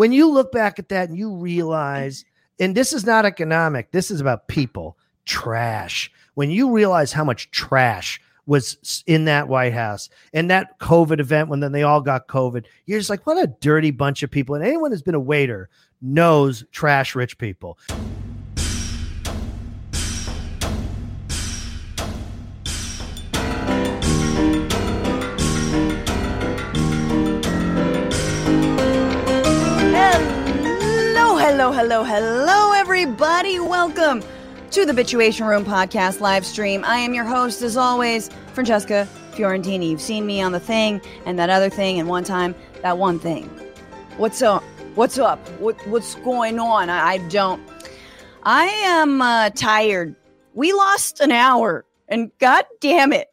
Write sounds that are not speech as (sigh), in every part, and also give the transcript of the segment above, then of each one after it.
when you look back at that and you realize, and this is not economic, this is about people, trash. When you realize how much trash was in that White House and that COVID event when then they all got COVID, you're just like, what a dirty bunch of people. And anyone who's been a waiter knows trash rich people. Hello, hello, hello, everybody. Welcome to the Bitchuation Room podcast live stream. I am your host, as always, Francesca Fiorentini. You've seen me on the thing and that other thing, and one time that one thing. What's up? What's up? What, what's going on? I, I don't. I am uh, tired. We lost an hour, and god damn it.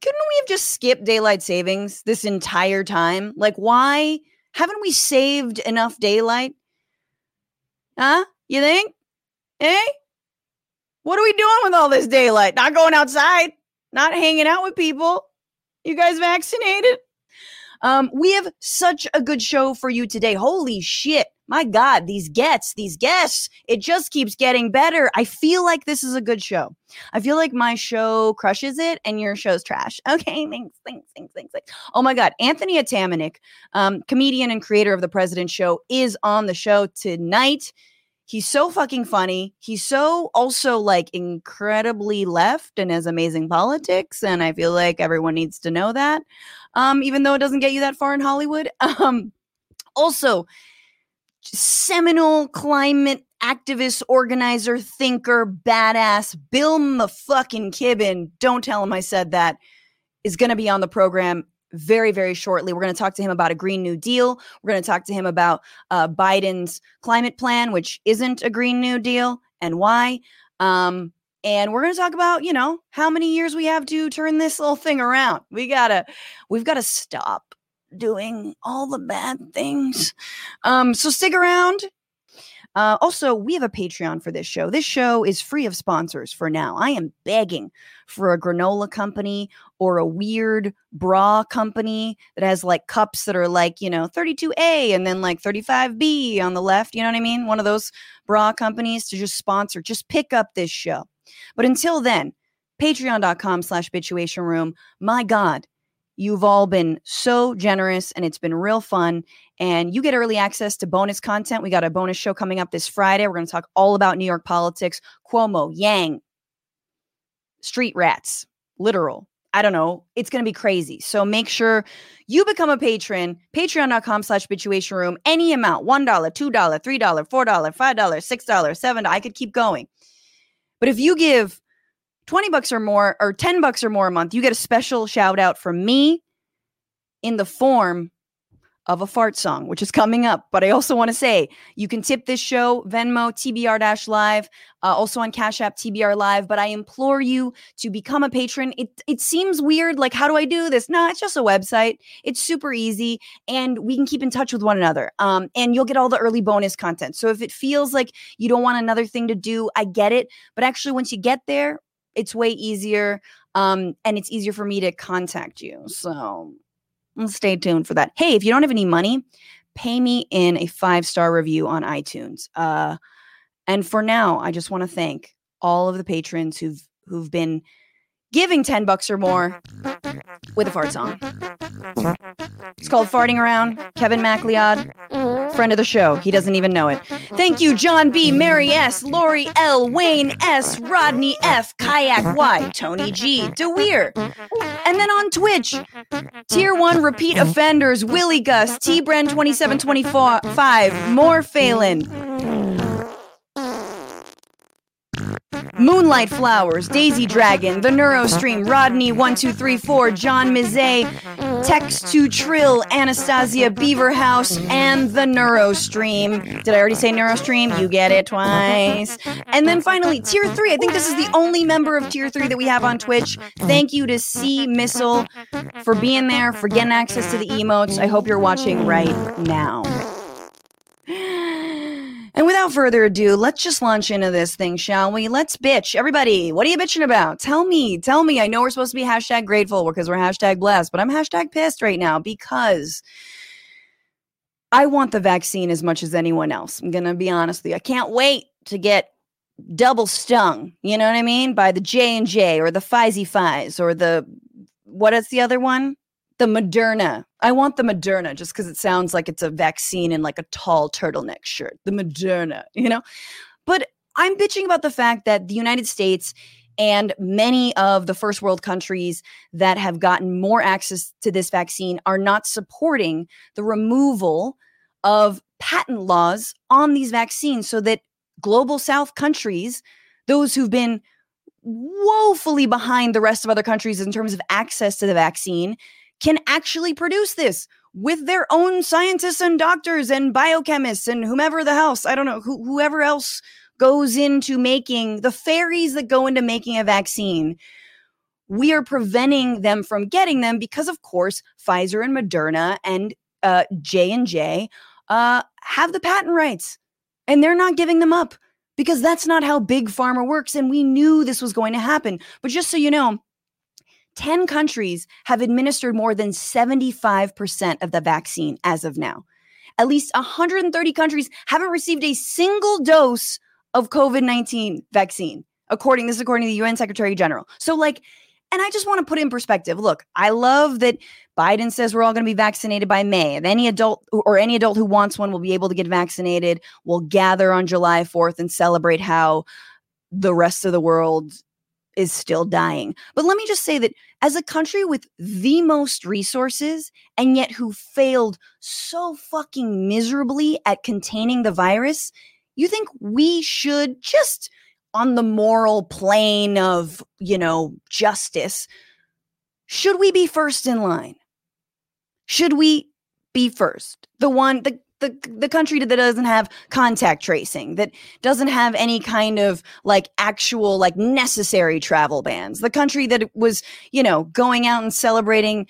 Couldn't we have just skipped daylight savings this entire time? Like, why haven't we saved enough daylight? Huh? You think? Eh? What are we doing with all this daylight? Not going outside, not hanging out with people. You guys vaccinated? Um, we have such a good show for you today. Holy shit. My God, these gets, these guests, it just keeps getting better. I feel like this is a good show. I feel like my show crushes it and your show's trash. (laughs) Okay, thanks, thanks, thanks, thanks. thanks. Oh my God, Anthony Atamanuik, um, comedian and creator of The President Show, is on the show tonight. He's so fucking funny. He's so also like incredibly left and has amazing politics. And I feel like everyone needs to know that, um, even though it doesn't get you that far in Hollywood. (laughs) Um, also, seminal climate activist, organizer, thinker, badass, Bill the fucking Kibben. Don't tell him I said that. Is going to be on the program very, very shortly. We're going to talk to him about a Green New Deal. We're going to talk to him about uh, Biden's climate plan, which isn't a Green New Deal, and why. Um, and we're going to talk about, you know, how many years we have to turn this little thing around. We gotta, we've got to stop doing all the bad things. Um, so stick around. Uh, also, we have a Patreon for this show. This show is free of sponsors for now. I am begging for a granola company or a weird bra company that has like cups that are like, you know, 32A and then like 35B on the left. You know what I mean? One of those bra companies to just sponsor, just pick up this show. But until then, patreon.com slash bitchuation room. My God, You've all been so generous and it's been real fun. And you get early access to bonus content. We got a bonus show coming up this Friday. We're going to talk all about New York politics, Cuomo, Yang, street rats, literal. I don't know. It's going to be crazy. So make sure you become a patron, patreon.com slash bitchuation room, any amount $1, $2, $3, $4, $5, $6, $7. I could keep going. But if you give 20 bucks or more or 10 bucks or more a month, you get a special shout out from me in the form of a fart song, which is coming up. But I also want to say you can tip this show, Venmo, TBR Live, uh, also on Cash App, TBR Live. But I implore you to become a patron. It, it seems weird. Like, how do I do this? No, it's just a website. It's super easy and we can keep in touch with one another. Um, and you'll get all the early bonus content. So if it feels like you don't want another thing to do, I get it. But actually, once you get there, it's way easier um, and it's easier for me to contact you. So stay tuned for that. Hey, if you don't have any money, pay me in a five star review on iTunes. Uh, and for now, I just want to thank all of the patrons who've who've been giving 10 bucks or more with a fart song. It's called Farting Around. Kevin MacLeod, friend of the show. He doesn't even know it. Thank you, John B., Mary S., Lori L., Wayne S., Rodney F., Kayak Y., Tony G., DeWeer. And then on Twitch, Tier 1 repeat offenders, Willie Gus, T Bren 2725, More Phelan. Moonlight Flowers, Daisy Dragon, The Neurostream, Rodney1234, John Mizet, Text to Trill, Anastasia Beaverhouse, and The Neurostream. Did I already say Neurostream? You get it twice. And then finally, Tier 3. I think this is the only member of Tier 3 that we have on Twitch. Thank you to C Missile for being there, for getting access to the emotes. I hope you're watching right now. And without further ado, let's just launch into this thing, shall we? Let's bitch. Everybody, what are you bitching about? Tell me, tell me. I know we're supposed to be hashtag grateful because we're hashtag blessed, but I'm hashtag pissed right now because I want the vaccine as much as anyone else. I'm going to be honest with you. I can't wait to get double stung, you know what I mean, by the J&J or the Pfizer Fies or the what is the other one? The Moderna. I want the Moderna just cuz it sounds like it's a vaccine in like a tall turtleneck shirt. The Moderna, you know? But I'm bitching about the fact that the United States and many of the first world countries that have gotten more access to this vaccine are not supporting the removal of patent laws on these vaccines so that global south countries, those who've been woefully behind the rest of other countries in terms of access to the vaccine, can actually produce this with their own scientists and doctors and biochemists and whomever the house, I don't know, who, whoever else goes into making the fairies that go into making a vaccine. We are preventing them from getting them because, of course, Pfizer and Moderna and uh, J and J uh, have the patent rights, and they're not giving them up because that's not how big pharma works. And we knew this was going to happen. But just so you know, 10 countries have administered more than 75% of the vaccine as of now. At least 130 countries haven't received a single dose of COVID 19 vaccine, according this is according to the UN Secretary General. So, like, and I just want to put in perspective. Look, I love that Biden says we're all going to be vaccinated by May. If any adult or any adult who wants one will be able to get vaccinated, we'll gather on July 4th and celebrate how the rest of the world is still dying. But let me just say that as a country with the most resources and yet who failed so fucking miserably at containing the virus, you think we should just on the moral plane of, you know, justice, should we be first in line? Should we be first? The one, the the the country that doesn't have contact tracing that doesn't have any kind of like actual like necessary travel bans. The country that was you know going out and celebrating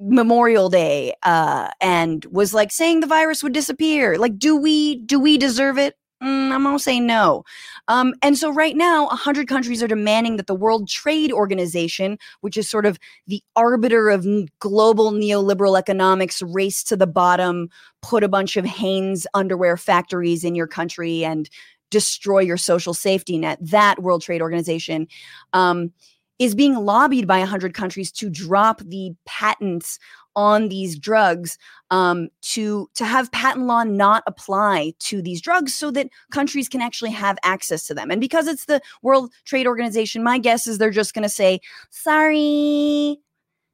memorial day uh and was like saying the virus would disappear. Like do we do we deserve it Mm, I'm gonna say no. Um, and so right now, 100 countries are demanding that the World Trade Organization, which is sort of the arbiter of global neoliberal economics, race to the bottom, put a bunch of Hanes underwear factories in your country and destroy your social safety net. That World Trade Organization. Um, is being lobbied by 100 countries to drop the patents on these drugs um, to to have patent law not apply to these drugs so that countries can actually have access to them. And because it's the world trade organization my guess is they're just going to say sorry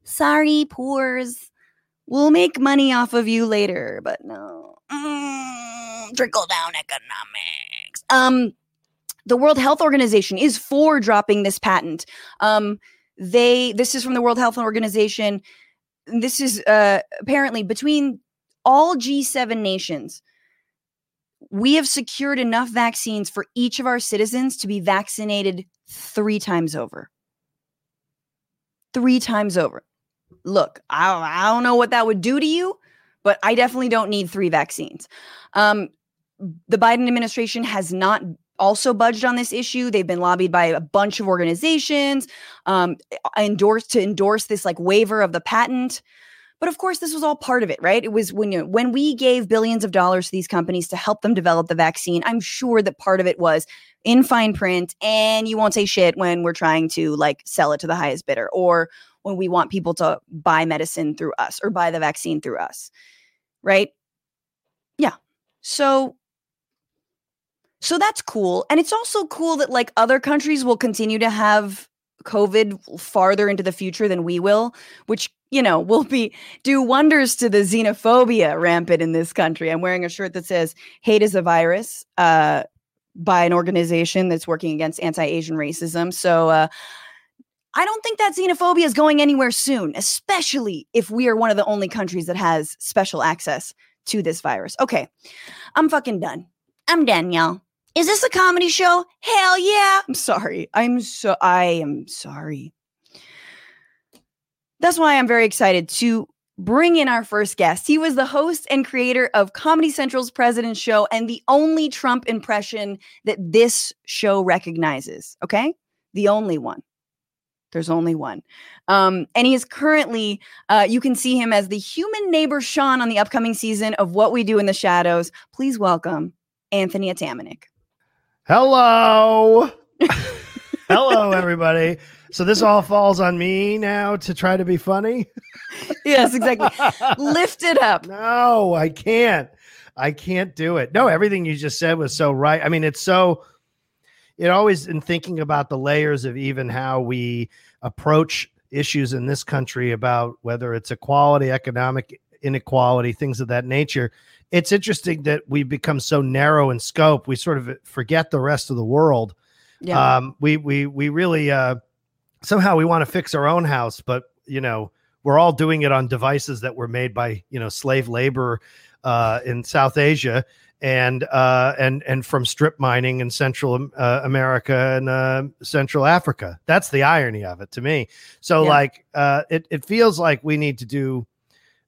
sorry poors. We'll make money off of you later. But no. Mm, trickle down economics. Um the World Health Organization is for dropping this patent. Um, they this is from the World Health Organization. This is uh, apparently between all G7 nations. We have secured enough vaccines for each of our citizens to be vaccinated three times over. Three times over. Look, I, I don't know what that would do to you, but I definitely don't need three vaccines. Um, the Biden administration has not also budged on this issue. They've been lobbied by a bunch of organizations, um, endorsed to endorse this like waiver of the patent. But of course, this was all part of it, right? It was when you know, when we gave billions of dollars to these companies to help them develop the vaccine. I'm sure that part of it was in fine print, and you won't say shit when we're trying to like sell it to the highest bidder, or when we want people to buy medicine through us or buy the vaccine through us, right? Yeah. So so that's cool. And it's also cool that like other countries will continue to have COVID farther into the future than we will, which, you know, will be do wonders to the xenophobia rampant in this country. I'm wearing a shirt that says hate is a virus uh, by an organization that's working against anti-Asian racism. So uh, I don't think that xenophobia is going anywhere soon, especially if we are one of the only countries that has special access to this virus. Okay, I'm fucking done. I'm y'all. Is this a comedy show? Hell yeah. I'm sorry. I'm so I am sorry. That's why I'm very excited to bring in our first guest. He was the host and creator of Comedy Central's President Show and the only Trump impression that this show recognizes. Okay? The only one. There's only one. Um, and he is currently, uh, you can see him as the human neighbor Sean on the upcoming season of What We Do in the Shadows. Please welcome Anthony Atamanuik. Hello. (laughs) Hello, everybody. So this all falls on me now to try to be funny? (laughs) yes, exactly. Lift it up. (laughs) No, I can't. I can't do it. No, everything you just said was so right. I mean, it's so it always in thinking about the layers of even how we approach issues in this country about whether it's equality, economic inequality, things of that nature. It's interesting that we become so narrow in scope. We sort of forget the rest of the world. Yeah. Um, we we we really uh, somehow we want to fix our own house, but you know we're all doing it on devices that were made by you know slave labor uh, in South Asia and uh, and and from strip mining in Central uh, America and uh, Central Africa. That's the irony of it to me. So yeah. like uh, it it feels like we need to do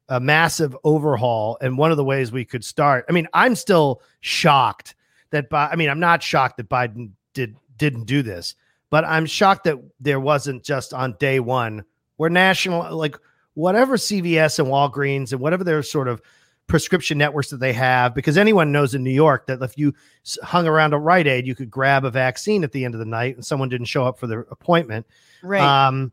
a massive overhaul, and one of the ways we could start. I mean, I'm still shocked that. Bi- I mean, I'm not shocked that Biden did didn't do this, but I'm shocked that there wasn't just on day one where national like whatever CVS and Walgreens and whatever their sort of prescription networks that they have because anyone knows in New York that if you hung around a Rite Aid, you could grab a vaccine at the end of the night and someone didn't show up for their appointment. Right. Um,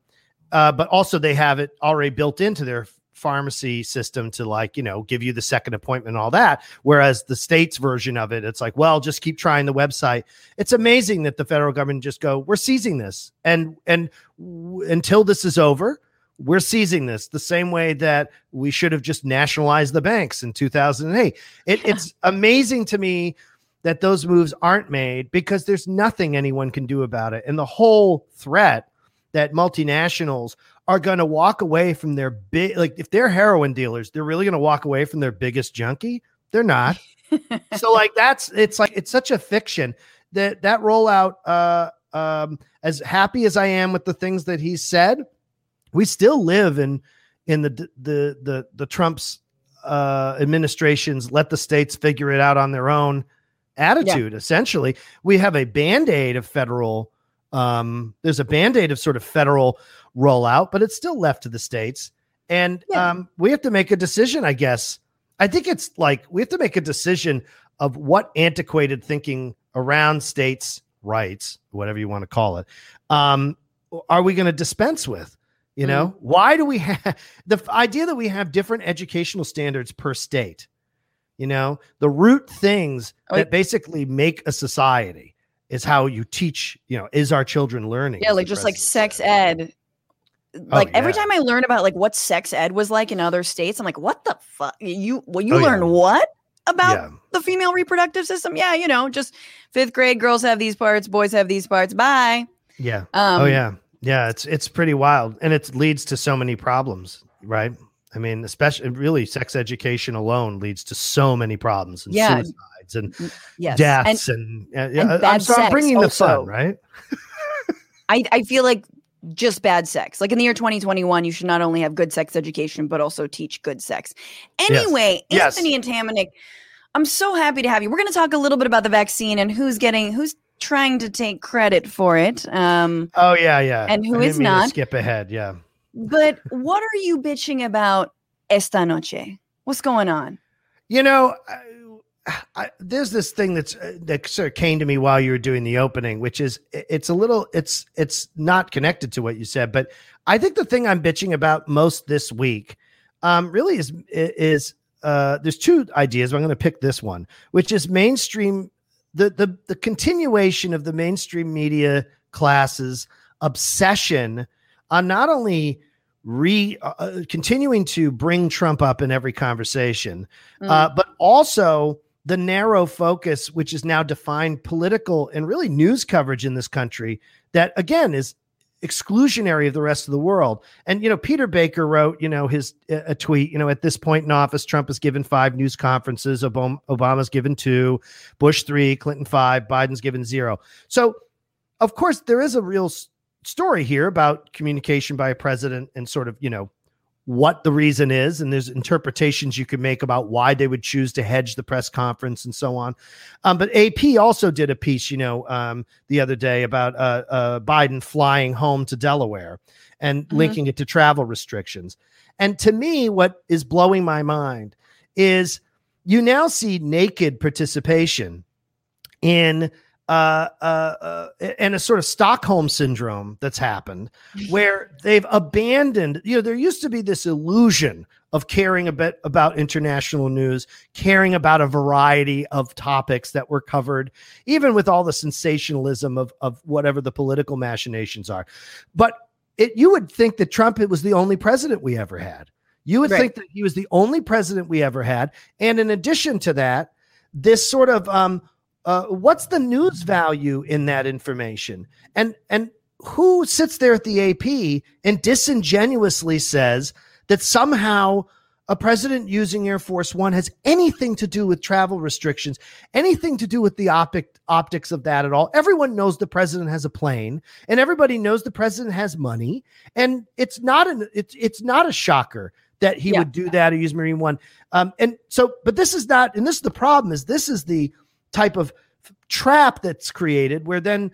uh, but also they have it already built into their pharmacy system to like you know give you the second appointment and all that whereas the state's version of it it's like well just keep trying the website it's amazing that the federal government just go we're seizing this and and w- until this is over we're seizing this the same way that we should have just nationalized the banks in 2008. It. It's amazing to me that those moves aren't made because there's nothing anyone can do about it. And the whole threat that multinationals are going to walk away from their big, like if they're heroin dealers, they're really going to walk away from their biggest junkie. They're not. (laughs) so like that's it's like it's such a fiction that that rollout. Uh, um, as happy as I am with the things that he said, we still live in in the the the the Trump's uh, administrations let the states figure it out on their own attitude. Yeah. Essentially, we have a band aid of federal. Um, there's a band aid of sort of federal rollout, but it's still left to the states, and yeah. um, we have to make a decision. I guess I think it's like we have to make a decision of what antiquated thinking around states' rights, whatever you want to call it, um, are we going to dispense with? You know, mm why do we (laughs) have the idea that we have different educational standards per state? You know, the root things oh, that basically make a society is how you teach, you know, is our children learning? Yeah, like just like sex ed. Like oh, yeah. every time I learn about like what sex ed was like in other states, I'm like, what the fuck? You well, you oh, learn yeah. what about yeah. the female reproductive system? Yeah, you know, just fifth grade girls have these parts, boys have these parts. Bye. Yeah. Um, oh yeah. Yeah, it's it's pretty wild, and it leads to so many problems, right? I mean, especially really, sex education alone leads to so many problems and yeah. And mm, yes. deaths and, and, and uh, I'm, so I'm bringing the fun, right? I I feel like just bad sex. Like in the year 2021, you should not only have good sex education, but also teach good sex. Anyway, yes. Anthony yes. and Tamanuik, I'm so happy to have you. We're going to talk a little bit about the vaccine and who's getting who's trying to take credit for it. Um, oh yeah, yeah. And who is not? skip ahead, yeah. But what are you bitching about esta noche? What's going on? You know, (sighs) I, there's this thing that's uh, that sort of came to me while you were doing the opening, which is it's a little it's it's not connected to what you said, but I think the thing I'm bitching about most this week, um, really is is uh, there's two ideas. I'm going to pick this one, which is mainstream the the the continuation of the mainstream media classes obsession on not only re uh, uh, continuing to bring Trump up in every conversation, mm. uh, but also the narrow focus, which is now defined political and really news coverage in this country, that again is exclusionary of the rest of the world. And you know, Peter Baker wrote, you know, his a tweet. You know, at this point in office, Trump has given five news conferences. Obama, Obama's given two, Bush three, Clinton five, Biden's given zero. So, of course, there is a real story here about communication by a president and sort of you know what the reason is, and there's interpretations you can make about why they would choose to hedge the press conference and so on. Um, but AP also did a piece, you know, um, the other day about uh, uh, Biden flying home to Delaware and mm-hmm. linking it to travel restrictions. And to me, what is blowing my mind is you now see naked participation in uh, uh, uh, and a sort of Stockholm syndrome that's happened where they've abandoned, you know, there used to be this illusion of caring a bit about international news, caring about a variety of topics that were covered, even with all the sensationalism of, of whatever the political machinations are. But it, you would think that Trump it was the only president we ever had. You would right. think that he was the only president we ever had. And in addition to that, this sort of um, uh, what's the news value in that information? And and who sits there at the AP and disingenuously says that somehow a president using Air Force One has anything to do with travel restrictions, anything to do with the optic, optics of that at all. Everyone knows the president has a plane, and everybody knows the president has money, and it's not an it's it's not a shocker that he yeah. would do that or use Marine One. Um, and so, but this is not, and this is the problem is this is the type of trap that's created where then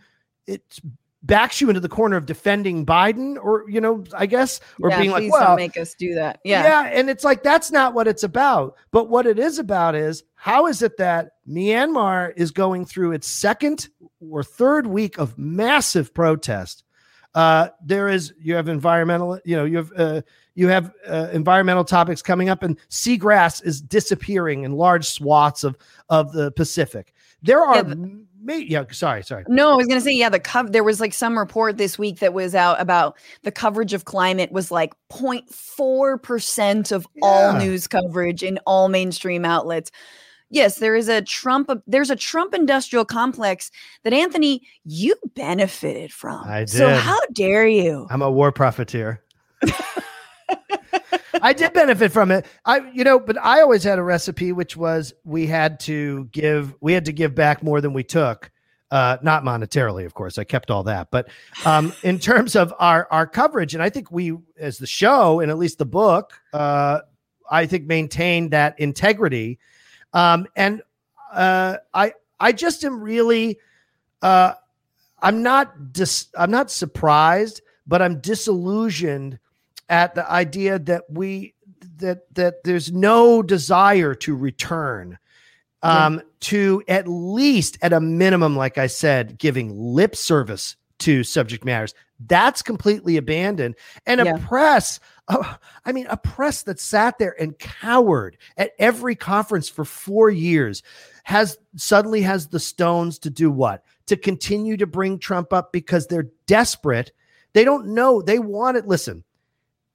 it backs you into the corner of defending Biden or you know I guess or yeah, being like well make us do that. Yeah. Yeah and it's like that's not what it's about. But what it is about is how is it that Myanmar is going through its second or third week of massive protest uh there is you have environmental you know you have uh you have uh, environmental topics coming up and seagrass is disappearing in large swaths of of the Pacific there are. Yeah, ma- yeah sorry, sorry. No, I was gonna say, yeah, the cover there was like some report this week that was out about the coverage of climate was like 0.4% of yeah. all news coverage in all mainstream outlets. Yes, there is a Trump there's a Trump industrial complex that Anthony you benefited from. I did. So how dare you? I'm a war profiteer. (laughs) I did benefit from it. I, you know, but I always had a recipe which was we had to give we had to give back more than we took. Uh, not monetarily, of course. I kept all that, but um, in (laughs) terms of our our coverage, and I think we, as the show and at least the book, uh, I think maintained that integrity. Um, and uh, I I just am really, uh, I'm not dis- I'm not surprised, but I'm disillusioned at the idea that we that that there's no desire to return um, yeah. to at least at a minimum, like I said, giving lip service to subject matters. That's completely abandoned. And yeah. a press, uh, I mean, a press that sat there and cowered at every conference for four years has suddenly has the stones to do what? To continue to bring Trump up because they're desperate. They don't know. They want it. Listen,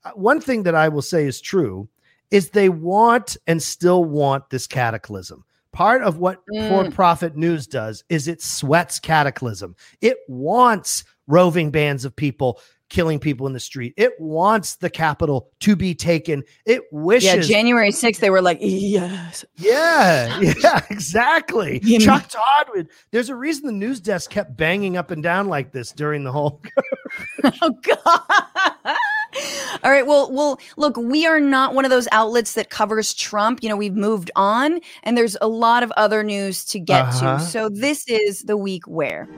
uh, one thing that I will say is true is they want and still want this cataclysm. Part of what mm. for profit news does is it sweats cataclysm. It wants roving bands of people killing people in the street. It wants the capital to be taken. It wishes. Yeah, January 6th, they were like, yes. Yeah, (laughs) yeah, exactly. (laughs) You Chuck. Todd would. There's a reason the news desk kept banging up and down like this during the whole. (laughs) oh, God. All right. Well, well, look, we are not one of those outlets that covers Trump. You know, we've moved on and there's a lot of other news to get uh-huh. to. So this is the week where.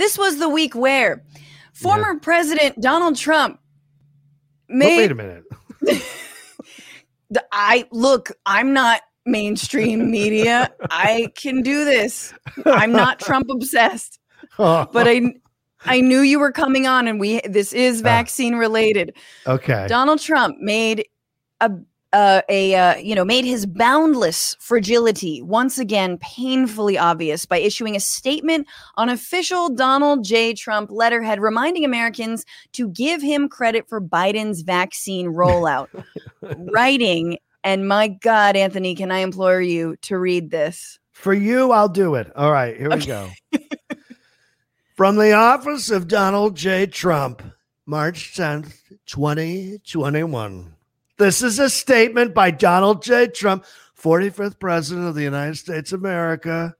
This was the week where former yeah. President Donald Trump made. wait a minute. (laughs) I look, I'm not mainstream media. I can do this. I'm not Trump obsessed. (laughs) but I I knew you were coming on and we this is vaccine related. Okay. Donald Trump made a uh, a uh, you know made his boundless fragility once again painfully obvious by issuing a statement on official Donald J. Trump letterhead reminding Americans to give him credit for Biden's vaccine (laughs) rollout. Writing, and my God, Anthony, can I implore you to read this? For you, I'll do it. All right, here okay. we go. From the office of Donald J. Trump, March 10th, 2021. This is a statement by Donald J. Trump, 45th President of the United States of America.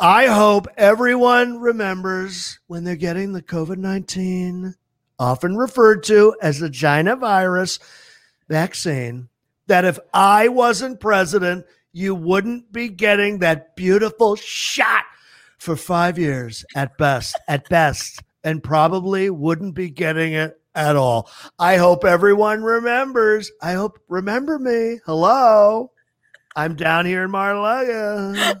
I hope everyone remembers when they're getting the COVID 19, often referred to as the China virus vaccine, that if I wasn't president, you wouldn't be getting that beautiful shot for five years at best, at best, and probably wouldn't be getting it at all. I hope everyone remembers. I hope, remember me. Hello. I'm down here in Mar-a-Lago. (laughs)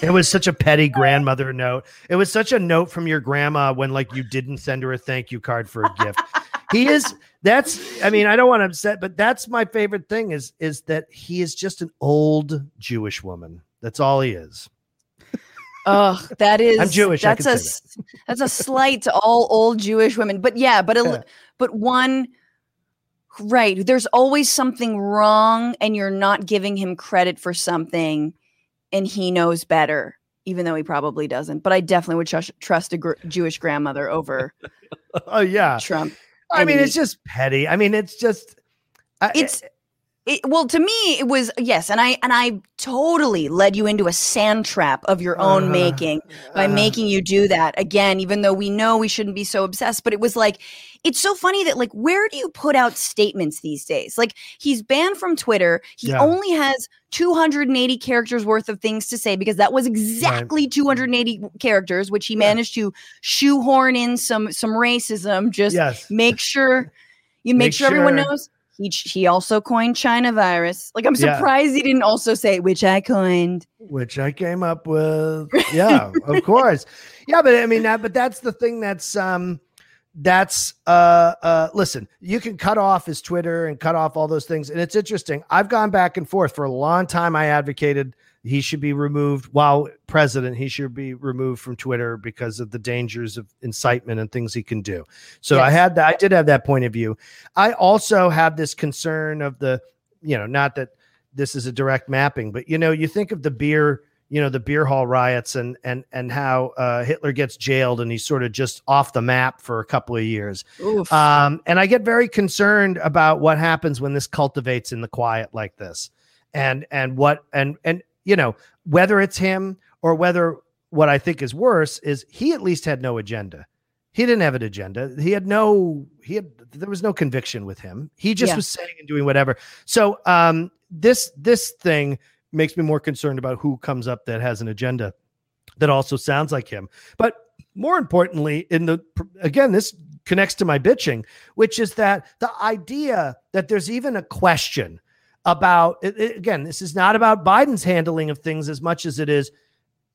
It was such a petty oh. grandmother note. It was such a note from your grandma when like you didn't send her a thank you card for a gift. (laughs) he is that's I mean, I don't want to upset, but that's my favorite thing is is that he is just an old Jewish woman. That's all he is. Oh, that is I'm Jewish. That's a that. (laughs) that's a slight to all old Jewish women. But yeah, but a, but one right, there's always something wrong and you're not giving him credit for something and he knows better, even though he probably doesn't. But I definitely would trust, trust a gr- Jewish grandmother over. (laughs) oh yeah, Trump. I mean, it's just petty. I mean, it's just. It's. Eh, It, well, to me, it was yes, and I and I totally led you into a sand trap of your own uh, making by uh, making you do that again. Even though we know we shouldn't be so obsessed, but it was like it's so funny that like where do you put out statements these days? Like he's banned from Twitter. He yeah. only has 280 characters worth of things to say because that was exactly right. 280 characters, which he yeah. managed to shoehorn in some some racism. Just yes. make sure you make, make sure, sure everyone knows he he also coined China virus. Like I'm surprised yeah. he didn't also say which I coined, which I came up with. (laughs) Yeah, of course. Yeah, but I mean that. But that's the thing. That's um, that's uh uh. Listen, you can cut off his Twitter and cut off all those things, and it's interesting. I've gone back and forth for a long time. I advocated he should be removed while president he should be removed from twitter because of the dangers of incitement and things he can do. So yes. i had that i did have that point of view. I also have this concern of the you know not that this is a direct mapping but you know you think of the beer you know the beer hall riots and and and how uh, hitler gets jailed and he's sort of just off the map for a couple of years. Um, and i get very concerned about what happens when this cultivates in the quiet like this and and what and and you know, whether it's him or whether what I think is worse is he at least had no agenda. He didn't have an agenda. He had no he had there was no conviction with him. He just yeah. was saying and doing whatever. So um this this thing makes me more concerned about who comes up that has an agenda that also sounds like him. But more importantly, in the again, this connects to my bitching, which is that the idea that there's even a question about it, again, this is not about Biden's handling of things as much as it is.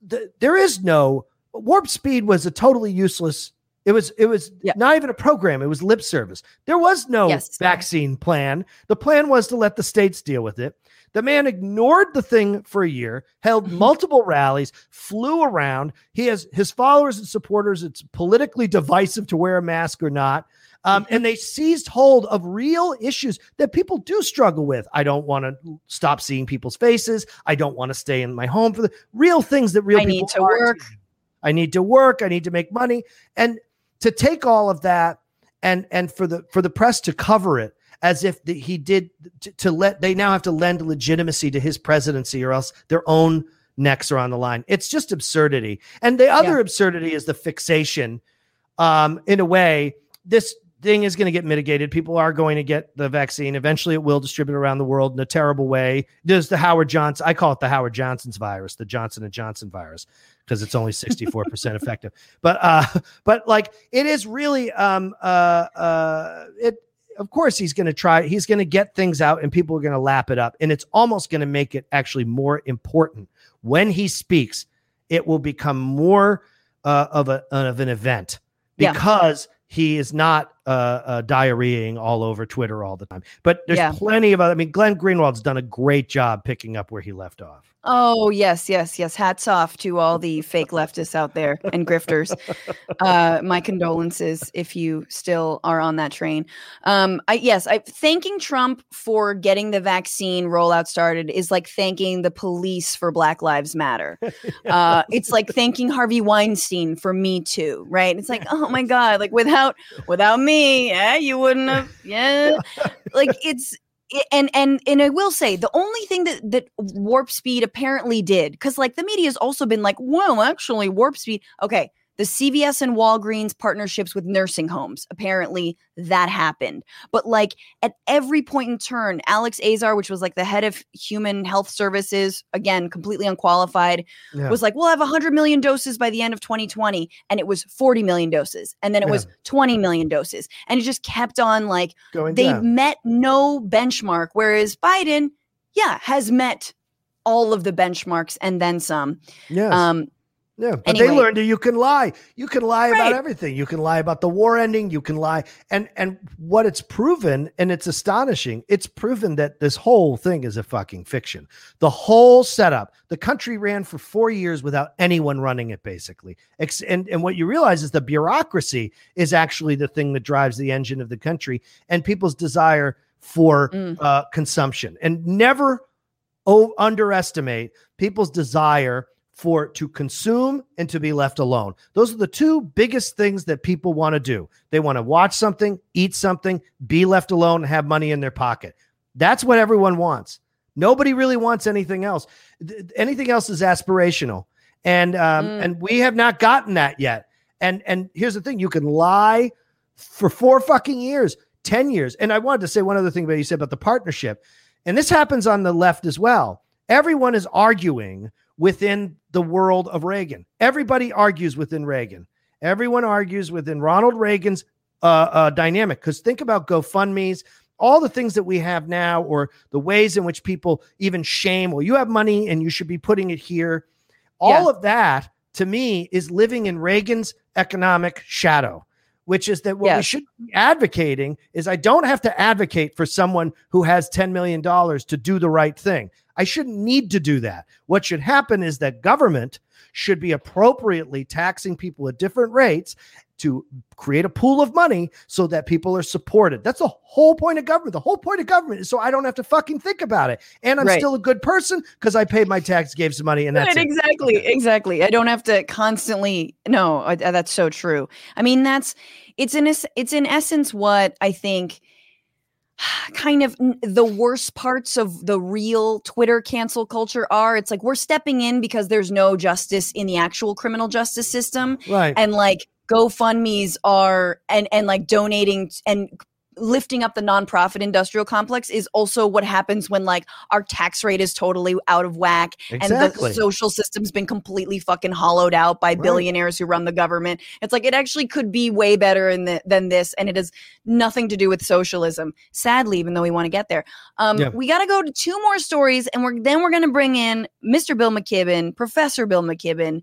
The, there is no warp speed was a totally useless. It was it was yeah. not even a program. It was lip service. There was no yes. vaccine plan. The plan was to let the states deal with it. The man ignored the thing for a year, held mm-hmm. multiple rallies, flew around. He has his followers and supporters. It's politically divisive to wear a mask or not. Um, and they seized hold of real issues that people do struggle with. I don't want to stop seeing people's faces. I don't want to stay in my home for the real things that real I people need to work. I need to work. I need to make money. And to take all of that and and for the for the press to cover it as if the, he did to, to let they now have to lend legitimacy to his presidency or else their own necks are on the line. It's just absurdity. And the other yeah. absurdity is the fixation um, in a way this thing is going to get mitigated. People are going to get the vaccine. Eventually, it will distribute around the world in a terrible way. There's the Howard Johnson. I call it the Howard Johnson's virus, the Johnson and Johnson virus, because it's only 64 percent effective. But uh, (laughs) but like it is really um uh uh it. Of course, he's going to try. He's going to get things out, and people are going to lap it up, and it's almost going to make it actually more important when he speaks. It will become more uh, of a of an event because. Yeah he is not uh, uh, diarrheaing all over Twitter all the time. But there's yeah. plenty of other. I mean, Glenn Greenwald's done a great job picking up where he left off. Oh yes, yes, yes. Hats off to all the fake leftists out there and grifters. Uh, my condolences if you still are on that train. Um, I yes, I thanking Trump for getting the vaccine rollout started is like thanking the police for Black Lives Matter. (laughs) Uh, it's like thanking Harvey Weinstein for Me Too, right? It's like oh my god, like without without me, yeah, you wouldn't have, yeah. Like it's and and and I will say the only thing that that warp speed apparently did because like the media has also been like, well, actually warp speed. Okay, the CVS and Walgreens partnerships with nursing homes. Apparently that happened. But like at every point in turn, Alex Azar, which was like the head of human health services, again, completely unqualified, yeah. was like, we'll have 100 million doses by the end of 2020. And it was 40 million doses. And then it yeah. was 20 million doses. And it just kept on like, Going they down. met no benchmark. Whereas Biden, yeah, has met all of the benchmarks and then some. Yeah. Um, yeah, but anyway. they learned that you can lie. You can lie right. about everything. You can lie about the war ending. You can lie, and and what it's proven, and it's astonishing. It's proven that this whole thing is a fucking fiction. The whole setup. The country ran for four years without anyone running it, basically. And and what you realize is the bureaucracy is actually the thing that drives the engine of the country and people's desire for mm. uh, consumption. And never oh, underestimate people's desire for to consume and to be left alone. Those are the two biggest things that people want to do. They want to watch something, eat something, be left alone, have money in their pocket. That's what everyone wants. Nobody really wants anything else. Anything else is aspirational, and um, mm. and we have not gotten that yet. And and here's the thing: you can lie for four fucking years, ten years. And I wanted to say one other thing about you said about the partnership, and this happens on the left as well. Everyone is arguing within the world of Reagan. Everybody argues within Reagan. Everyone argues within Ronald Reagan's uh, uh, dynamic. Because think about GoFundMe's, all the things that we have now, or the ways in which people even shame, well, you have money and you should be putting it here. All yeah. of that to me is living in Reagan's economic shadow which is that what yes. we should be advocating is I don't have to advocate for someone who has $10 million to do the right thing. I shouldn't need to do that. What should happen is that government should be appropriately taxing people at different rates to create a pool of money so that people are supported. That's the whole point of government. The whole point of government is so I don't have to fucking think about it. And I'm right. still a good person because I paid my tax, gave some money, and that's right, exactly, okay. exactly. I don't have to constantly. No, I, that's so true. I mean, that's it's in it's in essence what I think (sighs) kind of the worst parts of the real Twitter cancel culture are. It's like we're stepping in because there's no justice in the actual criminal justice system. Right. And like GoFundMe's are and and like donating and lifting up the nonprofit industrial complex is also what happens when like our tax rate is totally out of whack exactly. and the social system's been completely fucking hollowed out by right. billionaires who run the government. It's like it actually could be way better the, than this, and it has nothing to do with socialism. Sadly, even though we want to get there, um, yeah. we got to go to two more stories, and we're then we're going to bring in Mr. Bill McKibben, Professor Bill McKibben.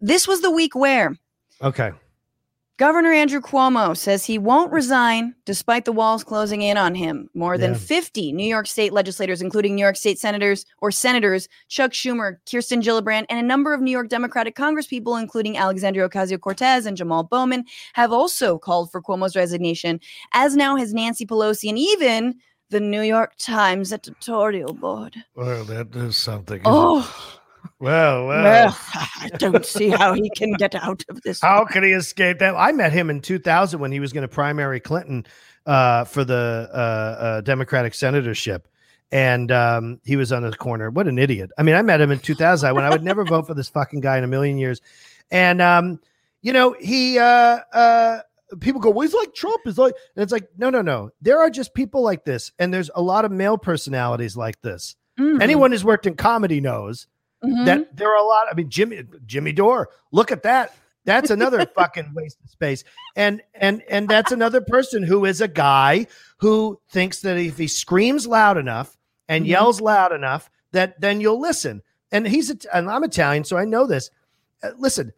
This was the week where. Okay. Governor Andrew Cuomo says he won't resign despite the walls closing in on him. More than yeah. 50 New York State legislators, including New York State senators or senators Chuck Schumer, Kirsten Gillibrand, and a number of New York Democratic congresspeople, including Alexandria Ocasio Cortez and Jamal Bowman, have also called for Cuomo's resignation, as now has Nancy Pelosi and even the New York Times editorial board. Well, that is something. Oh. Well, well, well, (laughs) I don't see how he can get out of this. How could he escape that? I met him in 2000 when he was going to primary Clinton uh, for the uh, uh, Democratic senatorship, and um, he was on the corner. What an idiot! I mean, I met him in 2000 when I would never vote for this fucking guy in a million years, and um, you know he. Uh, uh, people go, well, he's like Trump. Is like, and it's like, no, no, no. There are just people like this, and there's a lot of male personalities like this. Mm-hmm. Anyone who's worked in comedy knows Mm-hmm. That there are a lot. I mean, Jimmy Jimmy Dore. Look at that. That's another (laughs) fucking waste of space. And and and that's another person who is a guy who thinks that if he screams loud enough and mm-hmm. yells loud enough, that then you'll listen. And he's and I'm Italian, so I know this. Uh, listen,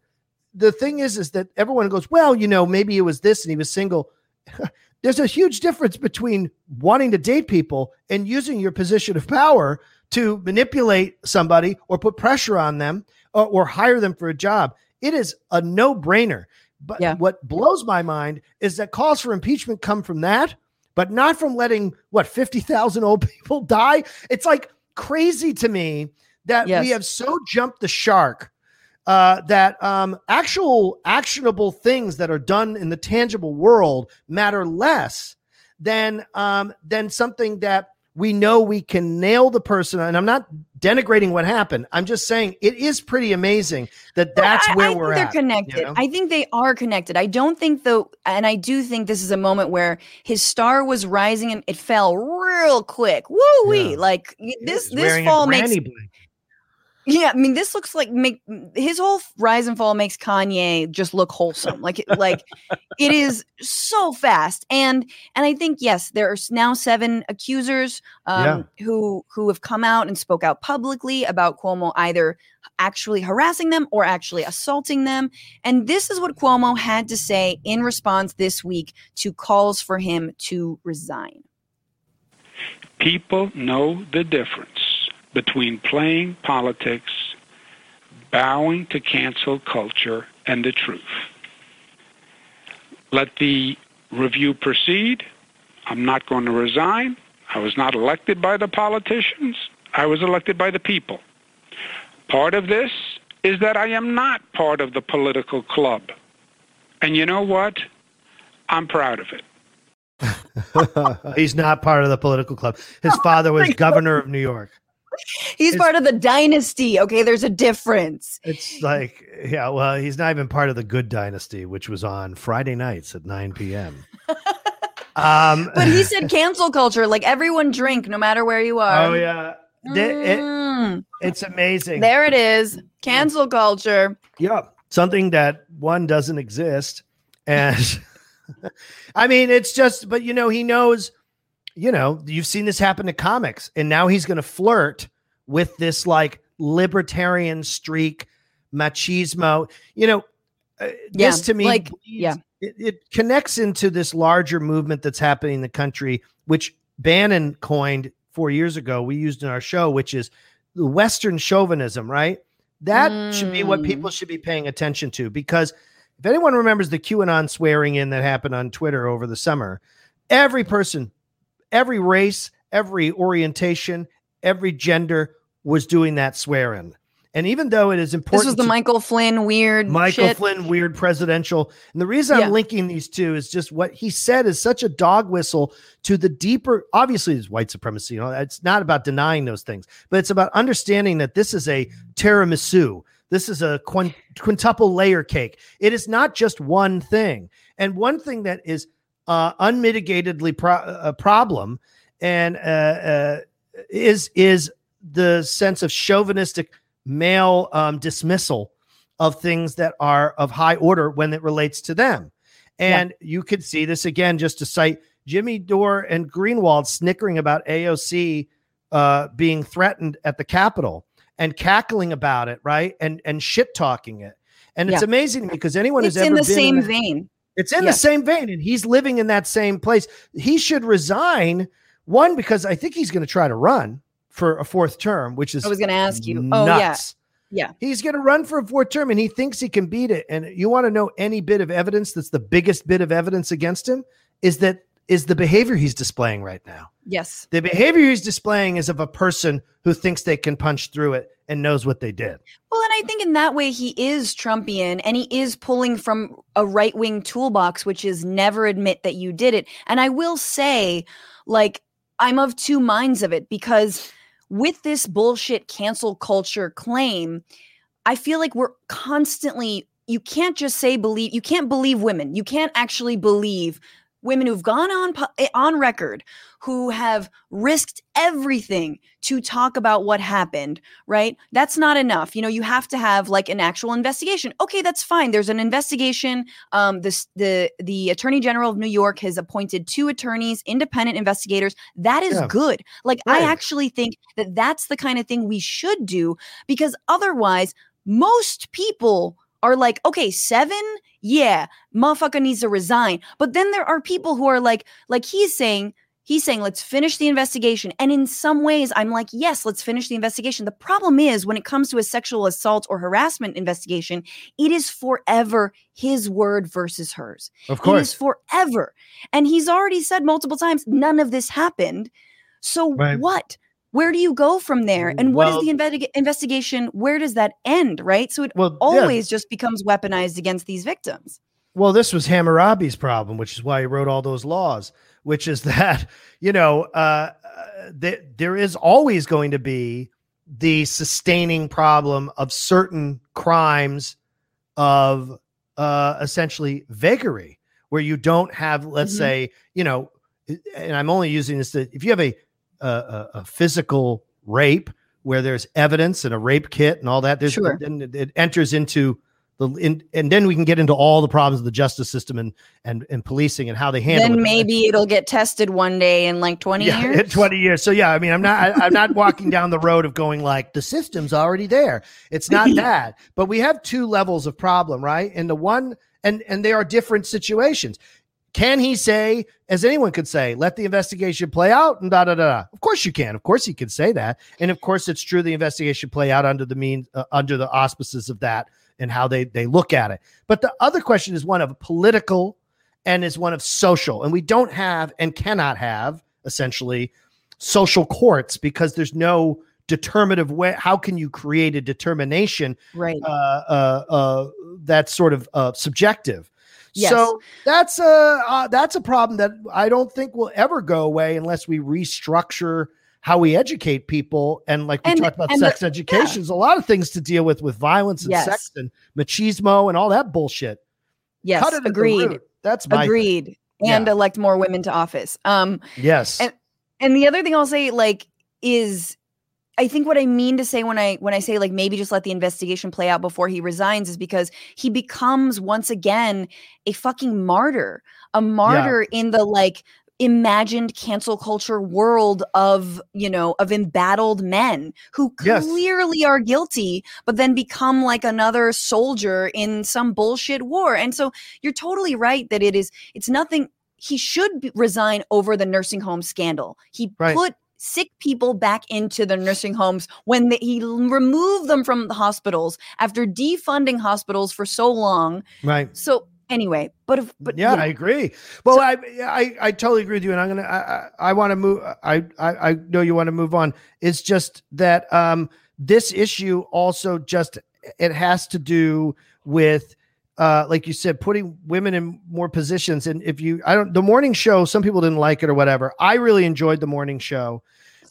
the thing is, is that everyone goes, well, you know, maybe it was this and he was single. (laughs) There's a huge difference between wanting to date people and using your position of power to manipulate somebody or put pressure on them or, or hire them for a job. It is a no brainer. But yeah. what blows my mind is that calls for impeachment come from that, but not from letting what 50,000 old (laughs) people die. It's like crazy to me that yes. we have so jumped the shark uh, that um, actual actionable things that are done in the tangible world matter less than um, than something that we know we can nail the person. And I'm not denigrating what happened. I'm just saying it is pretty amazing that that's I, where I we're at. They're connected. you know? I think they are connected. I don't think though, and I do think this is a moment where his star was rising and it fell real quick. Woo wee! Yeah. Like this this fall makes blanket. Yeah. I mean, this looks like make his whole rise and fall makes Kanye just look wholesome. Like like it is so fast and and I think yes, there are now seven accusers um, who who have come out and spoke out publicly about Cuomo either actually harassing them or actually assaulting them. And this is what Cuomo had to say in response this week to calls for him to resign. People know the difference between playing politics, bowing to cancel culture, and the truth. Let the review proceed. I'm not going to resign. I was not elected by the politicians. I was elected by the people. Part of this is that I am not part of the political club. And you know what? I'm proud of it. (laughs) He's not part of the political club. His father was governor of New York. He's part of the dynasty. Okay, there's a difference. It's like, yeah, well, he's not even part of the Good Dynasty, which was on Friday nights at 9 p.m. (laughs) Um, But he said (laughs) cancel culture, like everyone drink no matter where you are. oh yeah, Th- it- Mm, it's amazing. there it is. Cancel culture. Yeah, something that one doesn't exist, and (laughs) I mean, it's just. But you know, he knows. You know, you've seen this happen to comics, and now he's going to flirt with this like libertarian streak, machismo. You know, uh, Yeah, this to me, like, bleeds- yeah. it, it connects into this larger movement that's happening in the country, which Bannon coined four years ago. We used in our show, which is the Western chauvinism, right? That should be what Mm. people should be paying attention to because if anyone remembers the QAnon swearing in that happened on Twitter over the summer, every person, every race, every orientation, every gender was doing that swear in. And even though it is important, This was the Michael Flynn weird Michael shit. Flynn, weird presidential. And the reason Yeah. I'm linking these two is just what he said is such a dog whistle to the deeper, obviously, it's white supremacy. You know, it's not about denying those things, but it's about understanding that this is a tiramisu. This is a quin- quintuple layer cake. It is not just one thing. And one thing that is uh, unmitigatedly pro- a problem and uh, uh, is is the sense of chauvinistic male um, dismissal of things that are of high order when it relates to them. And you could see this again, just to cite Jimmy Dore and Greenwald snickering about AOC uh, being threatened at the Capitol and cackling about it, right? And and shit talking it. And it's Yeah. amazing to me because anyone It's who's in ever the been same in a- vein. It's in Yeah. the same vein, and he's living in that same place. He should resign. One, because I think he's going to try to run for a fourth term, which is I was going to ask you. Oh yeah, yeah. He's going to run for a fourth term, and he thinks he can beat it. And you want to know any bit of evidence that's the biggest bit of evidence against him is that is the behavior he's displaying right now. Yes. The behavior he's displaying is of a person who thinks they can punch through it and knows what they did. Well, and I think in that way he is Trumpian and he is pulling from a right wing toolbox, which is never admit that you did it. And I will say, like, I'm of two minds of it because with this bullshit cancel culture claim, I feel like we're constantly, you can't just say believe, you can't believe women. You can't actually believe women who've gone on eh, on record who have risked everything to talk about what happened right? That's not enough. You know you have to have like an actual investigation. Okay that's fine. There's an investigation. Um this the the attorney general of new york has appointed two attorneys independent investigators. That is Yeah. good. Like i actually think that that's the kind of thing we should do because otherwise most people are like okay seven? Yeah motherfucker needs to resign. But then there are people who are like like he's saying he's saying let's finish the investigation. And in some ways i'm like yes let's finish the investigation. The problem is when it comes to a sexual assault or harassment investigation it is forever his word versus hers. Of course. it is forever. And he's already said multiple times none of this happened. So Right. what where do you go from there and what is Well- the investi- investigation where does that end right so it Well, yeah. always just becomes weaponized against these victims Well, this was Hammurabi's problem, which is why he wrote all those laws, which is (laughs) that, you know, uh, th- there is always going to be the sustaining problem of certain crimes of uh, essentially vagary, where you don't have, let's Mhm. say, you know, and I'm only using this that if you have a, a a a physical rape where there's evidence and a rape kit and all that, there's Sure. then it- enters into the in, and then we can get into all the problems of the justice system and and and policing and how they handle it. then it. maybe it'll get tested one day in like 20 yeah, (laughs) years. in 20 years. So yeah, I mean, I'm not, I, I'm not walking down the road of going like the system's already there. It's not (laughs) that, but we have two levels of problem, right? And the one, and and they are different situations. Can he say, as anyone could say, let the investigation play out and da da da? da? Of course you can. Of course he can say that, and of course it's true. The investigation play out under the means, uh, under the auspices of that, and how they they look at it. But the other question is one of political and is one of social. And we don't have and cannot have essentially social courts because there's no determinative way. How can you create a determination right. uh, uh, uh, that's sort of uh, subjective? Yes. So that's a uh, that's a problem that I don't think will ever go away unless we restructure how we educate people. And like we And- talked about and the- sex education, there's a lot of things to deal with with violence and Yes. sex and machismo and all that bullshit. Yes. Cut it agreed. That's my thing. Agreed. And Yeah. elect more women to office. Um, Yes. And- and the other thing I'll say, like, is I think what I mean to say when I when I say like maybe just let the investigation play out before he resigns is because he becomes once again a fucking martyr, a martyr in the like imagined cancel culture world of you know of embattled men who Yes. clearly are guilty but then become like another soldier in some bullshit war and so you're totally right that it is it's nothing he should resign over the nursing home scandal. He Right. put sick people back into their nursing homes when he removed them from the hospitals after defunding hospitals for so long. right. So anyway, but if, but yeah, you know, I agree. Well, I, I I totally agree with you, and I'm gonna I I, I want to move. I, I I know you want to move on. It's just that um this issue also just it has to do with uh like you said putting women in more positions. And if you I don't the morning show some people didn't like it or whatever. I really enjoyed the morning show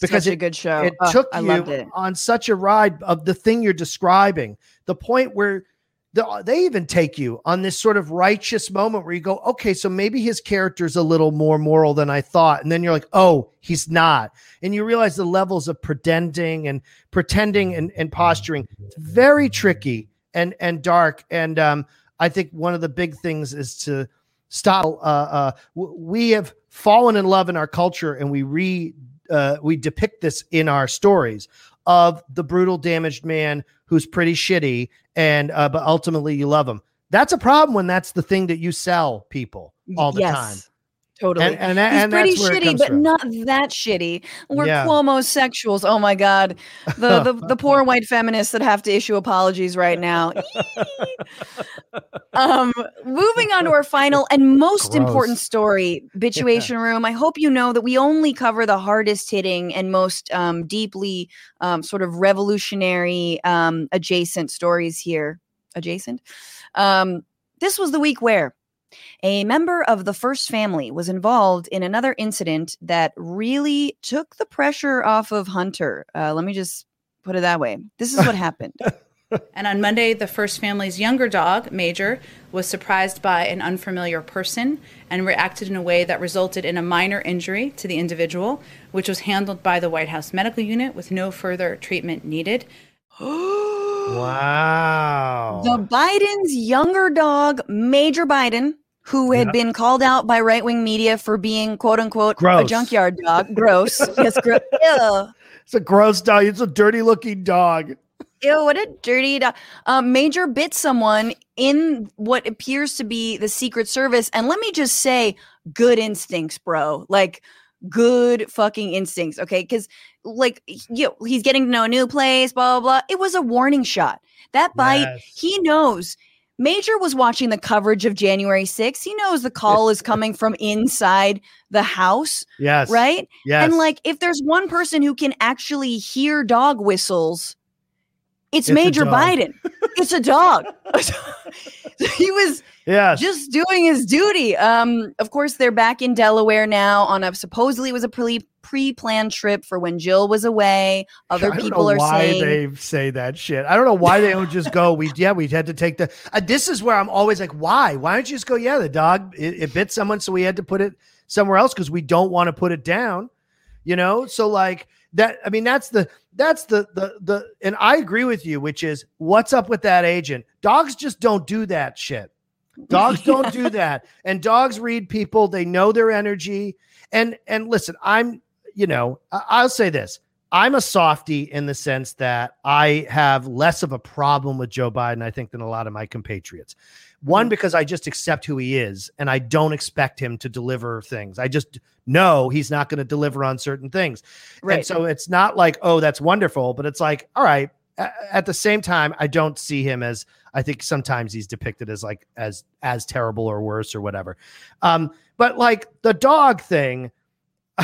because such a it- good show. it Ugh, took I you it. on such a ride of the thing you're describing the point where the, they even take you on this sort of righteous moment where you go okay so maybe his character's a little more moral than i thought. And then you're like oh he's not. And you realize the levels of pretending and pretending and, and posturing. It's very tricky and and dark. And um i think one of the big things is to stop uh uh we have fallen in love in our culture and we re uh, we depict this in our stories of the brutal damaged man who's pretty shitty and uh, but ultimately you love him. That's a problem when that's the thing that you sell people all the yes, time Totally. and and, and pretty shitty, but from. not that shitty. We're Yeah. Cuomo-sexuals. Oh my god, the, (laughs) the the poor white feminists that have to issue apologies right now. um, moving on to our final and most important story, Bitchuation Room. I hope you know that we only cover the hardest hitting and most um, deeply um, sort of revolutionary um, adjacent stories here. Adjacent. Um, this was the week where a member of the first family was involved in another incident that really took the pressure off of Hunter. Uh, let me just put it that way. This is what happened. (laughs) And on Monday, the first family's younger dog, Major, was surprised by an unfamiliar person and reacted in a way that resulted in a minor injury to the individual, which was handled by the White House medical unit with no further treatment needed. (gasps) wow The Biden's younger dog, Major Biden, who had Yeah. been called out by right wing media for being quote unquote a junkyard dog. Gross. yes, gross. (laughs) Ew. it's a gross dog it's a dirty looking dog Ew, what a dirty dog. Um, Major bit someone in what appears to be the Secret Service. And let me just say, good instincts, bro. Like, good fucking instincts. Okay. Cause, like, you know, he's getting to know a new place, blah, blah, blah. It was a warning shot. That bite, Yes. he knows. Major was watching the coverage of January 6th. He knows the call is (laughs) coming from inside the house, yes right? yes And like, if there's one person who can actually hear dog whistles, it's, It's Major. Biden. It's a dog. (laughs) (laughs) he was yes just doing his duty. Um, of course, they're back in Delaware now on a supposedly it was a pre- pre-planned trip for when Jill was away. Other people are why saying they say that shit. I don't know why they don't just go. We (laughs) yeah, we had to take the. Uh, this is where I'm always like, why? Why don't you just go? Yeah, the dog it, it bit someone, so we had to put it somewhere else because we don't want to put it down. You know, so like that. I mean, that's the that's the the the. And I agree with you, which is what's up with that agent? Dogs just don't do that shit. Dogs don't (laughs) do that, and dogs read people. They know their energy. And and listen, I'm you know, I'll say this. I'm a softy in the sense that I have less of a problem with Joe Biden, I think, than a lot of my compatriots. One, because I just accept who he is and I don't expect him to deliver things. I just know he's not going to deliver on certain things. And right. so it's not like, oh, that's wonderful, but it's like, all right. At the same time, I don't see him as I think sometimes he's depicted as like as as terrible or worse or whatever. Um, but like the dog thing, (laughs)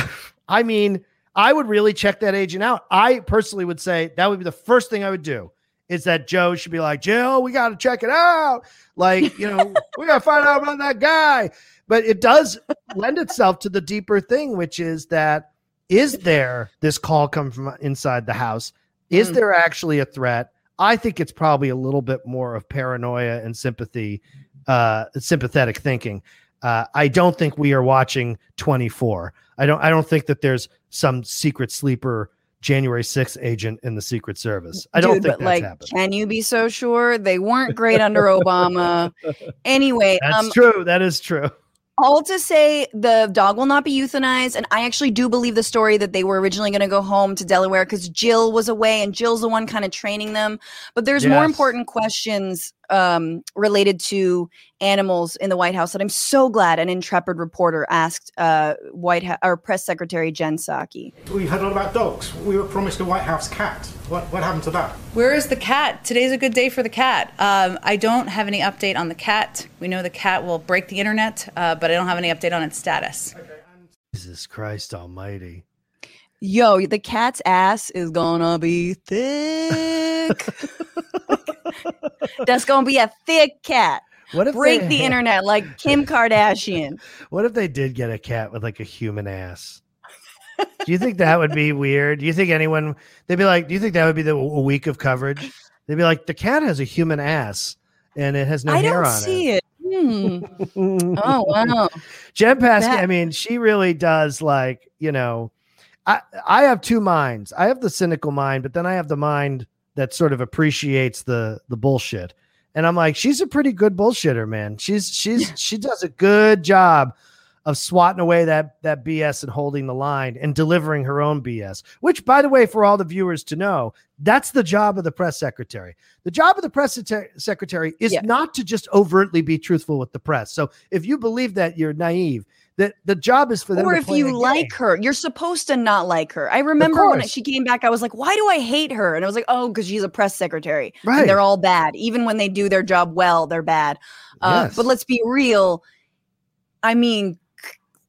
I mean, I would really check that agent out. I personally would say that would be the first thing I would do is that Joe should be like, Jill, we got to check it out. Like, you know, (laughs) we got to find out about that guy. But it does lend itself to the deeper thing, which is that is there this call come from inside the house? Is Mm. there actually a threat? I think it's probably a little bit more of paranoia and sympathy, uh, sympathetic thinking. Uh, I don't think we are watching 24. I don't. I don't think that there's some secret sleeper January 6th agent in the Secret Service. I don't Dude, think but that's like, happened. can you be so sure? They weren't great under Obama. (laughs) Anyway, That's um, true. That is true. all to say the dog will not be euthanized and i actually do believe the story that they were originally going to go home to delaware because jill was away and jill's the one kind of training them but there's more important questions um, related to animals in the white house that i'm so glad an intrepid reporter asked uh, white House or press secretary jen psaki We heard a lot about dogs. We were promised a White House cat. What, what happened to that? Where is the cat? Today's a good day for the cat. Um, I don't have any update on the cat. We know the cat will break the internet, uh, but I don't have any update on its status. Jesus Christ Almighty. yo the cat's ass is gonna be thick (laughs) (laughs) that's gonna be a thick cat What if break they the (laughs) internet like kim kardashian What if they did get a cat with like a human ass? Do you think that would be weird? Do you think anyone they'd be like, do you think that would be the a week of coverage? They'd be like, the cat has a human ass and it has no I hair don't on see it. Hmm. Oh (laughs) wow. Jen Psaki, That- I mean, she really does like, you know, I I have two minds. I have the cynical mind, but then I have the mind that sort of appreciates the the bullshit. And I'm like, she's a pretty good bullshitter, man. She's she's she does a good job of swatting away that that BS and holding the line and delivering her own BS. Which, by the way, for all the viewers to know, that's the job of the press secretary. The job of the press sec- secretary is Yeah. not to just overtly be truthful with the press. So if you believe that, you're naive. That the job is for them. Or if you like game. her, you're supposed to not like her. I remember when she came back, I was like, why do I hate her? And I was like, oh, because she's a press secretary. Right. And they're all bad. Even when they do their job well, they're bad. Uh, Yes. But let's be real. I mean,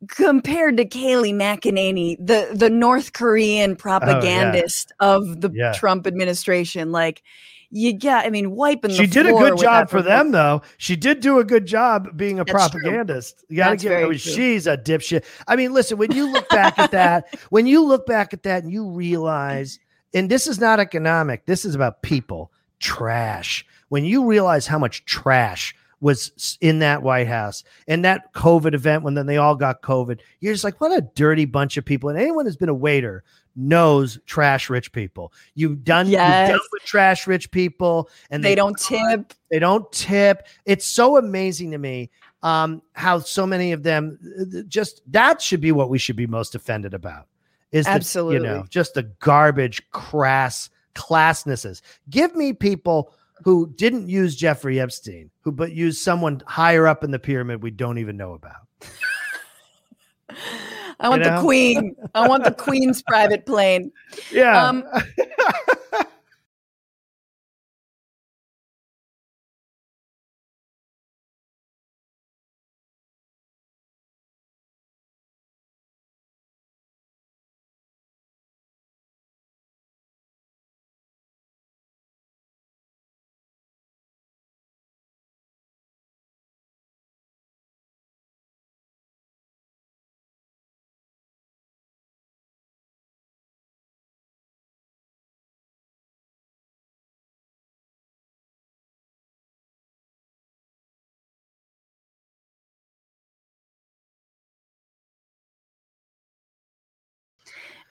compared to Kayleigh McEnany, the, the North Korean propagandist of the Oh, Yeah. Trump administration, like, you got, I mean, wiping She the did a good job for them, though. She did do a good job being a That's true. propagandist. You got to That's give. I mean, she's a dipshit. I mean, listen. When you look back at that, (laughs) when you look back at that, and you realize, and this is not economic. This is about people. Trash. When you realize how much trash was in that White House and that COVID event when then they all got COVID, you're just like, what a dirty bunch of people. And anyone who's been a waiter knows trash rich people. You've done you've dealt with trash rich people, and They don't tip. they don't tip. It's so amazing to me um, how so many of them uh, just that should be what we should be most offended about. Is the, you know just the garbage, crass classnesses. Give me people who didn't use Jeffrey Epstein, who but used someone higher up in the pyramid we don't even know about. (laughs) I want know? the queen. I want the queen's private plane. (laughs) Yeah. Um, (laughs)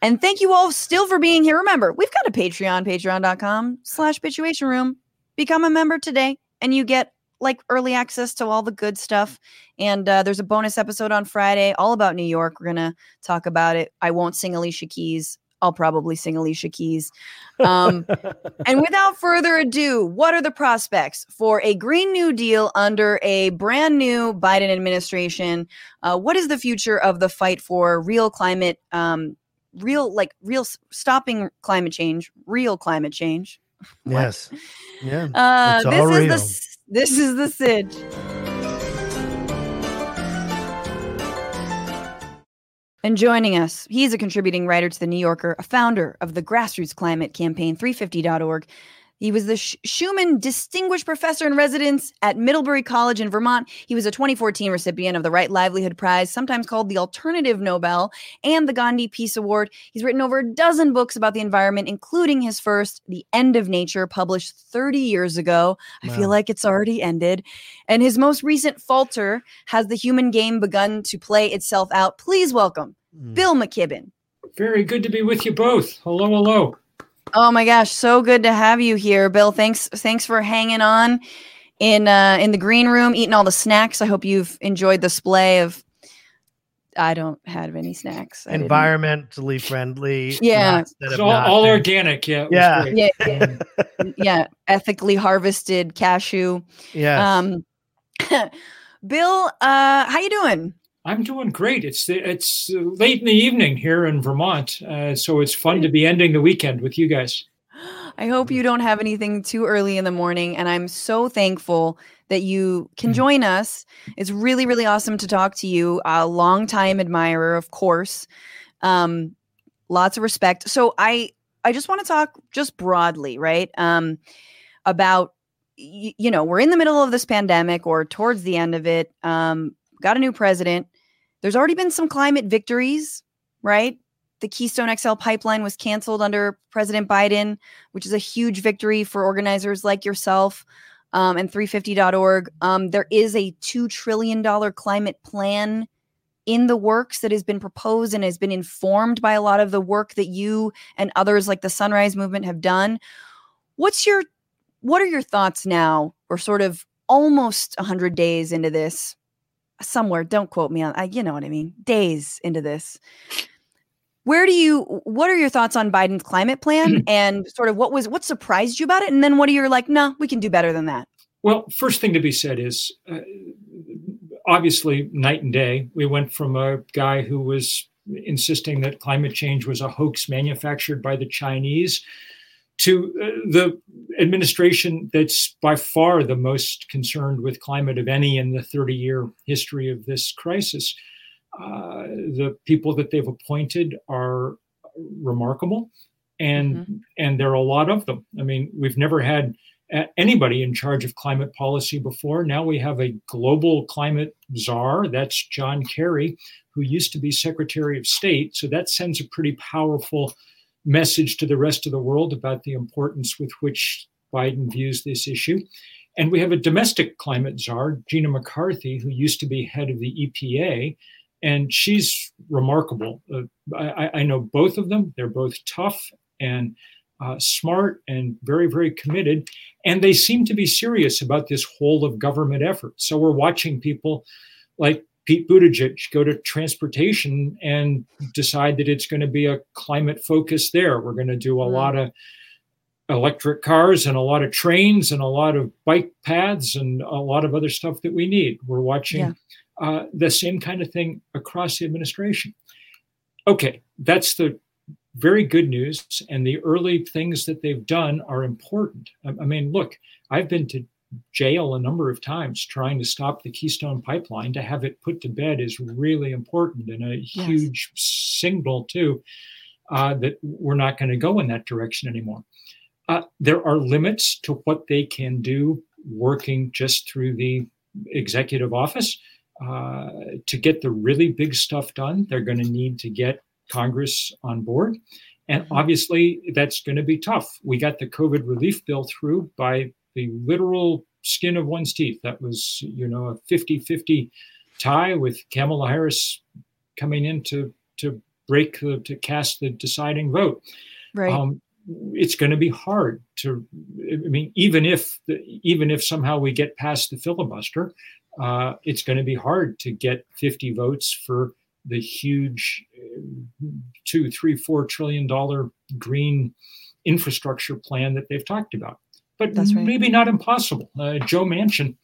And thank you all still for being here. Remember, we've got a Patreon, patreon.com slash bitchuation room. Become a member today and you get like early access to all the good stuff. And uh, there's a bonus episode on Friday all about New York. We're going to talk about it. I won't sing Alicia Keys. I'll probably sing Alicia Keys. Um, (laughs) and without further ado, what are the prospects for a Green New Deal under a brand new Biden administration? Uh, what is the future of the fight for real climate, um, real, like real stopping climate change, real climate change? (laughs) yes. Yeah. Uh, this is real. the this is the Sidge. And joining us, he's a contributing writer to The New Yorker, a founder of the grassroots climate campaign 350.org, he was the Schumann Distinguished Professor in Residence at Middlebury College in Vermont. He was a 2014 recipient of the Right Livelihood Prize, sometimes called the Alternative Nobel, and the Gandhi Peace Award. He's written over a dozen books about the environment, including his first, The End of Nature, published 30 years ago. Wow. I feel like it's already ended. And his most recent Falter Has the Human Game Begun to Play Itself Out? Please welcome mm. Bill McKibben. Very good to be with you both. Hello, hello. Oh my gosh, so good to have you here, Bill. Thanks, thanks for hanging on in uh, in the green room, eating all the snacks. I hope you've enjoyed the display of. I don't have any snacks. I Environmentally didn't. friendly. Yeah, all, all organic. Yeah, yeah. yeah, yeah, (laughs) yeah, ethically harvested cashew. Yeah. Um, (laughs) Bill, uh, how you doing? I'm doing great. It's it's late in the evening here in Vermont, uh, so it's fun to be ending the weekend with you guys. (gasps) I hope you don't have anything too early in the morning, and I'm so thankful that you can mm. join us. It's really really awesome to talk to you. A longtime admirer, of course. Um, lots of respect. So I I just want to talk just broadly, right? Um, about you know we're in the middle of this pandemic or towards the end of it. Um, got a new president there's already been some climate victories, right? The Keystone XL pipeline was canceled under President Biden, which is a huge victory for organizers like yourself um, and 350.org. Um, there is a $2 trillion climate plan in the works that has been proposed and has been informed by a lot of the work that you and others like the Sunrise Movement have done. What's your what are your thoughts now, We're sort of almost 100 days into this somewhere don't quote me on I, you know what i mean days into this. Where do you what are your thoughts on biden's climate plan (clears throat) and sort of what was what surprised you about it? And then what are your like no we can do better than that. Well first thing to be said is uh, obviously night and day we went from a guy who was insisting that climate change was a hoax manufactured by the chinese to uh, the administration that's by far the most concerned with climate of any in the 30 year history of this crisis. Uh, the people that they've appointed are remarkable, and mm-hmm. and there are a lot of them. I mean, we've never had anybody in charge of climate policy before. Now we have a global climate czar. That's John Kerry, who used to be Secretary of State. So that sends a pretty powerful message to the rest of the world about the importance with which Biden views this issue. And we have a domestic climate czar, Gina McCarthy, who used to be head of the EPA, and she's remarkable. Uh, I, I, know both of them. They're both tough and uh, smart and very, very committed. And they seem to be serious about this whole of government effort. So we're watching people like Pete Buttigieg go to transportation and decide that it's going to be a climate focus there. We're going to do a mm. lot of electric cars and a lot of trains and a lot of bike paths and a lot of other stuff that we need. We're watching yeah. uh, the same kind of thing across the administration. Okay, that's the very good news. And the early things that they've done are important. I, I mean, look, I've been to jail a number of times trying to stop the Keystone pipeline. To have it put to bed is really important and a yes. huge signal, too, uh, that we're not going to go in that direction anymore. Uh, there are limits to what they can do working just through the executive office. Uh, to get the really big stuff done, they're going to need to get Congress on board. And mm-hmm. obviously, that's going to be tough. We got the COVID relief bill through by the literal skin of one's teeth. That was, you know, a 50 50 tie with Kamala Harris coming in to, to break the, to cast the deciding vote. Right. Um, it's going to be hard to. I mean, even if the, even if somehow we get past the filibuster, uh, it's going to be hard to get 50 votes for the huge two, three, four trillion dollar green infrastructure plan that they've talked about. But right. maybe not impossible. Uh, Joe Manchin,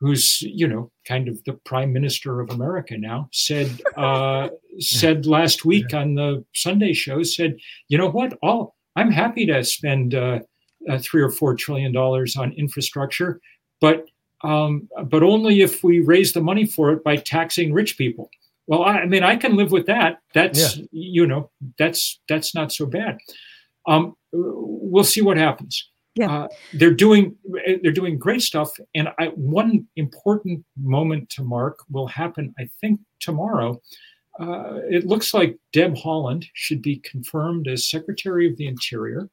who's you know kind of the prime minister of America now, said (laughs) uh, said last week on the Sunday show, said, you know what, all I'm happy to spend uh, uh, three or four trillion dollars on infrastructure, but um, but only if we raise the money for it by taxing rich people. Well, I, I mean, I can live with that. That's yeah. you know, that's that's not so bad. Um, we'll see what happens. Yeah, uh, they're doing they're doing great stuff, and I, one important moment to mark will happen, I think, tomorrow. Uh, it looks like Deb Haaland should be confirmed as Secretary of the Interior.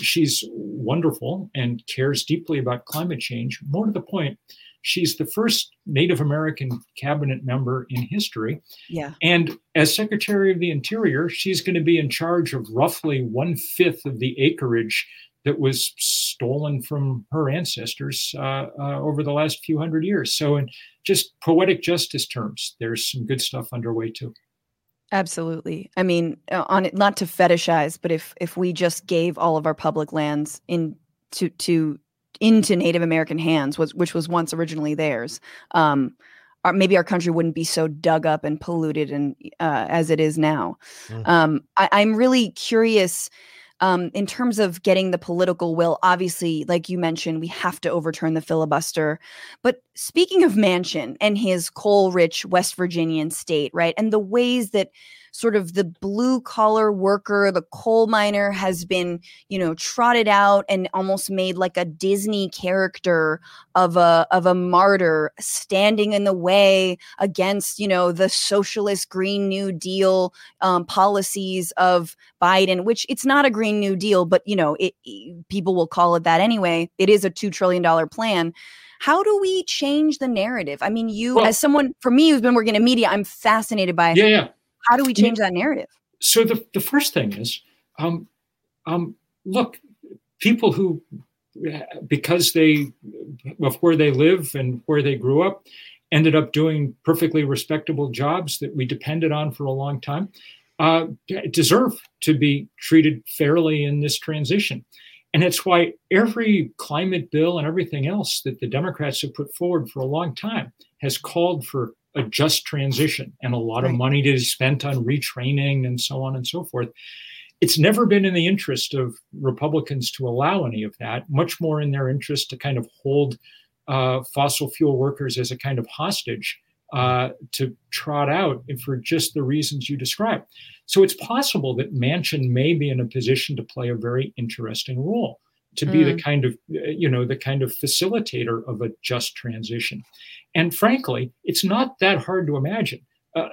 She's wonderful and cares deeply about climate change. More to the point, she's the first Native American cabinet member in history. Yeah. And as Secretary of the Interior, she's going to be in charge of roughly one fifth of the acreage that was stolen from her ancestors uh, uh, over the last few hundred years. So, in just poetic justice terms, there's some good stuff underway too. Absolutely. I mean, uh, on it, not to fetishize, but if if we just gave all of our public lands in to to into Native American hands, was which was once originally theirs, um, our, maybe our country wouldn't be so dug up and polluted and uh, as it is now. Mm. Um, I, I'm really curious um, in terms of getting the political will, obviously, like you mentioned, we have to overturn the filibuster. But speaking of Manchin and his coal rich West Virginian state, right, and the ways that sort of the blue collar worker, the coal miner has been, you know, trotted out and almost made like a Disney character of a of a martyr standing in the way against, you know, the socialist Green New Deal um, policies of Biden, which it's not a Green New Deal, but you know, it, it people will call it that anyway. It is a two trillion dollar plan how do we change the narrative i mean you well, as someone for me who's been working in media i'm fascinated by yeah, yeah. How do we change that narrative? So the, the first thing is, um, um, look, people who, because they, of where they live and where they grew up, ended up doing perfectly respectable jobs that we depended on for a long time, uh, deserve to be treated fairly in this transition. And it's why every climate bill and everything else that the Democrats have put forward for a long time has called for a just transition and a lot right. of money to be spent on retraining and so on and so forth. It's never been in the interest of Republicans to allow any of that, much more in their interest to kind of hold uh, fossil fuel workers as a kind of hostage uh, to trot out for just the reasons you described. So it's possible that Manchin may be in a position to play a very interesting role to be mm. the kind of you know the kind of facilitator of a just transition and frankly it's not that hard to imagine uh,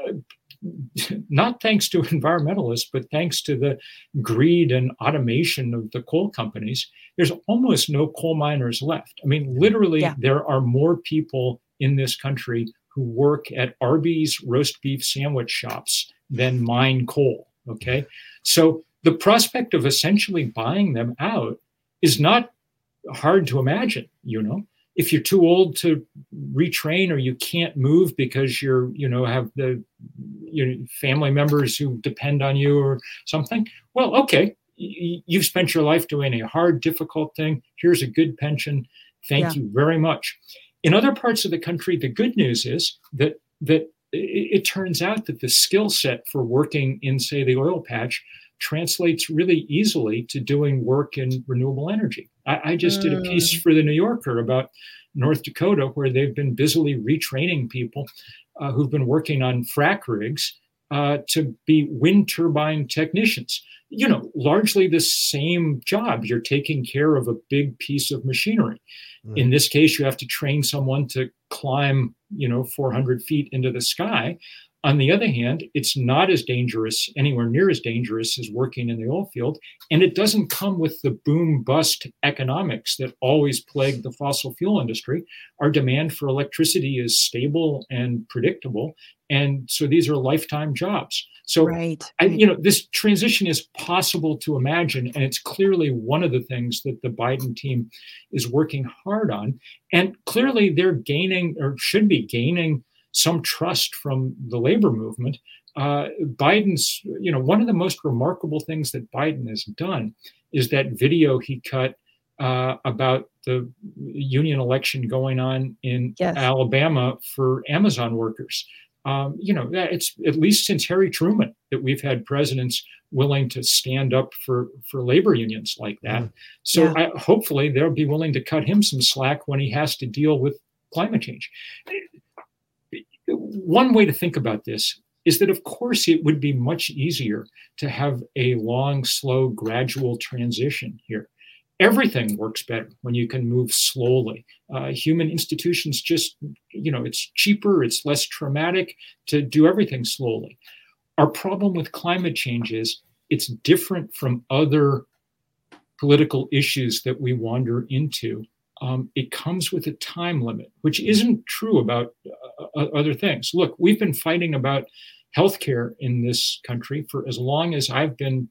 (laughs) not thanks to (laughs) environmentalists but thanks to the greed and automation of the coal companies there's almost no coal miners left i mean literally yeah. there are more people in this country who work at arby's roast beef sandwich shops than mine coal okay so the prospect of essentially buying them out is not hard to imagine, you know. If you're too old to retrain or you can't move because you're, you know, have the your family members who depend on you or something, well, okay, you've spent your life doing a hard, difficult thing. Here's a good pension. Thank yeah. you very much. In other parts of the country, the good news is that that it, it turns out that the skill set for working in, say, the oil patch translates really easily to doing work in renewable energy. I, I just mm. did a piece mm. for the New Yorker about North Dakota, where they've been busily retraining people uh, who've been working on frac rigs uh, to be wind turbine technicians. You know, largely the same job. You're taking care of a big piece of machinery. Mm. In this case, you have to train someone to climb, you know, 400 feet into the sky. On the other hand, it's not as dangerous, anywhere near as dangerous as working in the oil field. And it doesn't come with the boom bust economics that always plague the fossil fuel industry. Our demand for electricity is stable and predictable. And so these are lifetime jobs. So, right. I, you know, this transition is possible to imagine, and it's clearly one of the things that the Biden team is working hard on. And clearly, they're gaining or should be gaining some trust from the labor movement. Uh, Biden's, you know, one of the most remarkable things that Biden has done is that video he cut uh, about the union election going on in Yes. Alabama for Amazon workers. Um, you know, it's at least since Harry Truman that we've had presidents willing to stand up for for labor unions like that. So Yeah. I, hopefully they'll be willing to cut him some slack when he has to deal with climate change. One way to think about this is that, of course, it would be much easier to have a long, slow, gradual transition here. Everything works better when you can move slowly. Uh, human institutions just, you know, it's cheaper, it's less traumatic to do everything slowly. Our problem with climate change is it's different from other political issues that we wander into. Um, it comes with a time limit, which isn't true about uh, other things. Look, we've been fighting about healthcare in this country for as long as I've been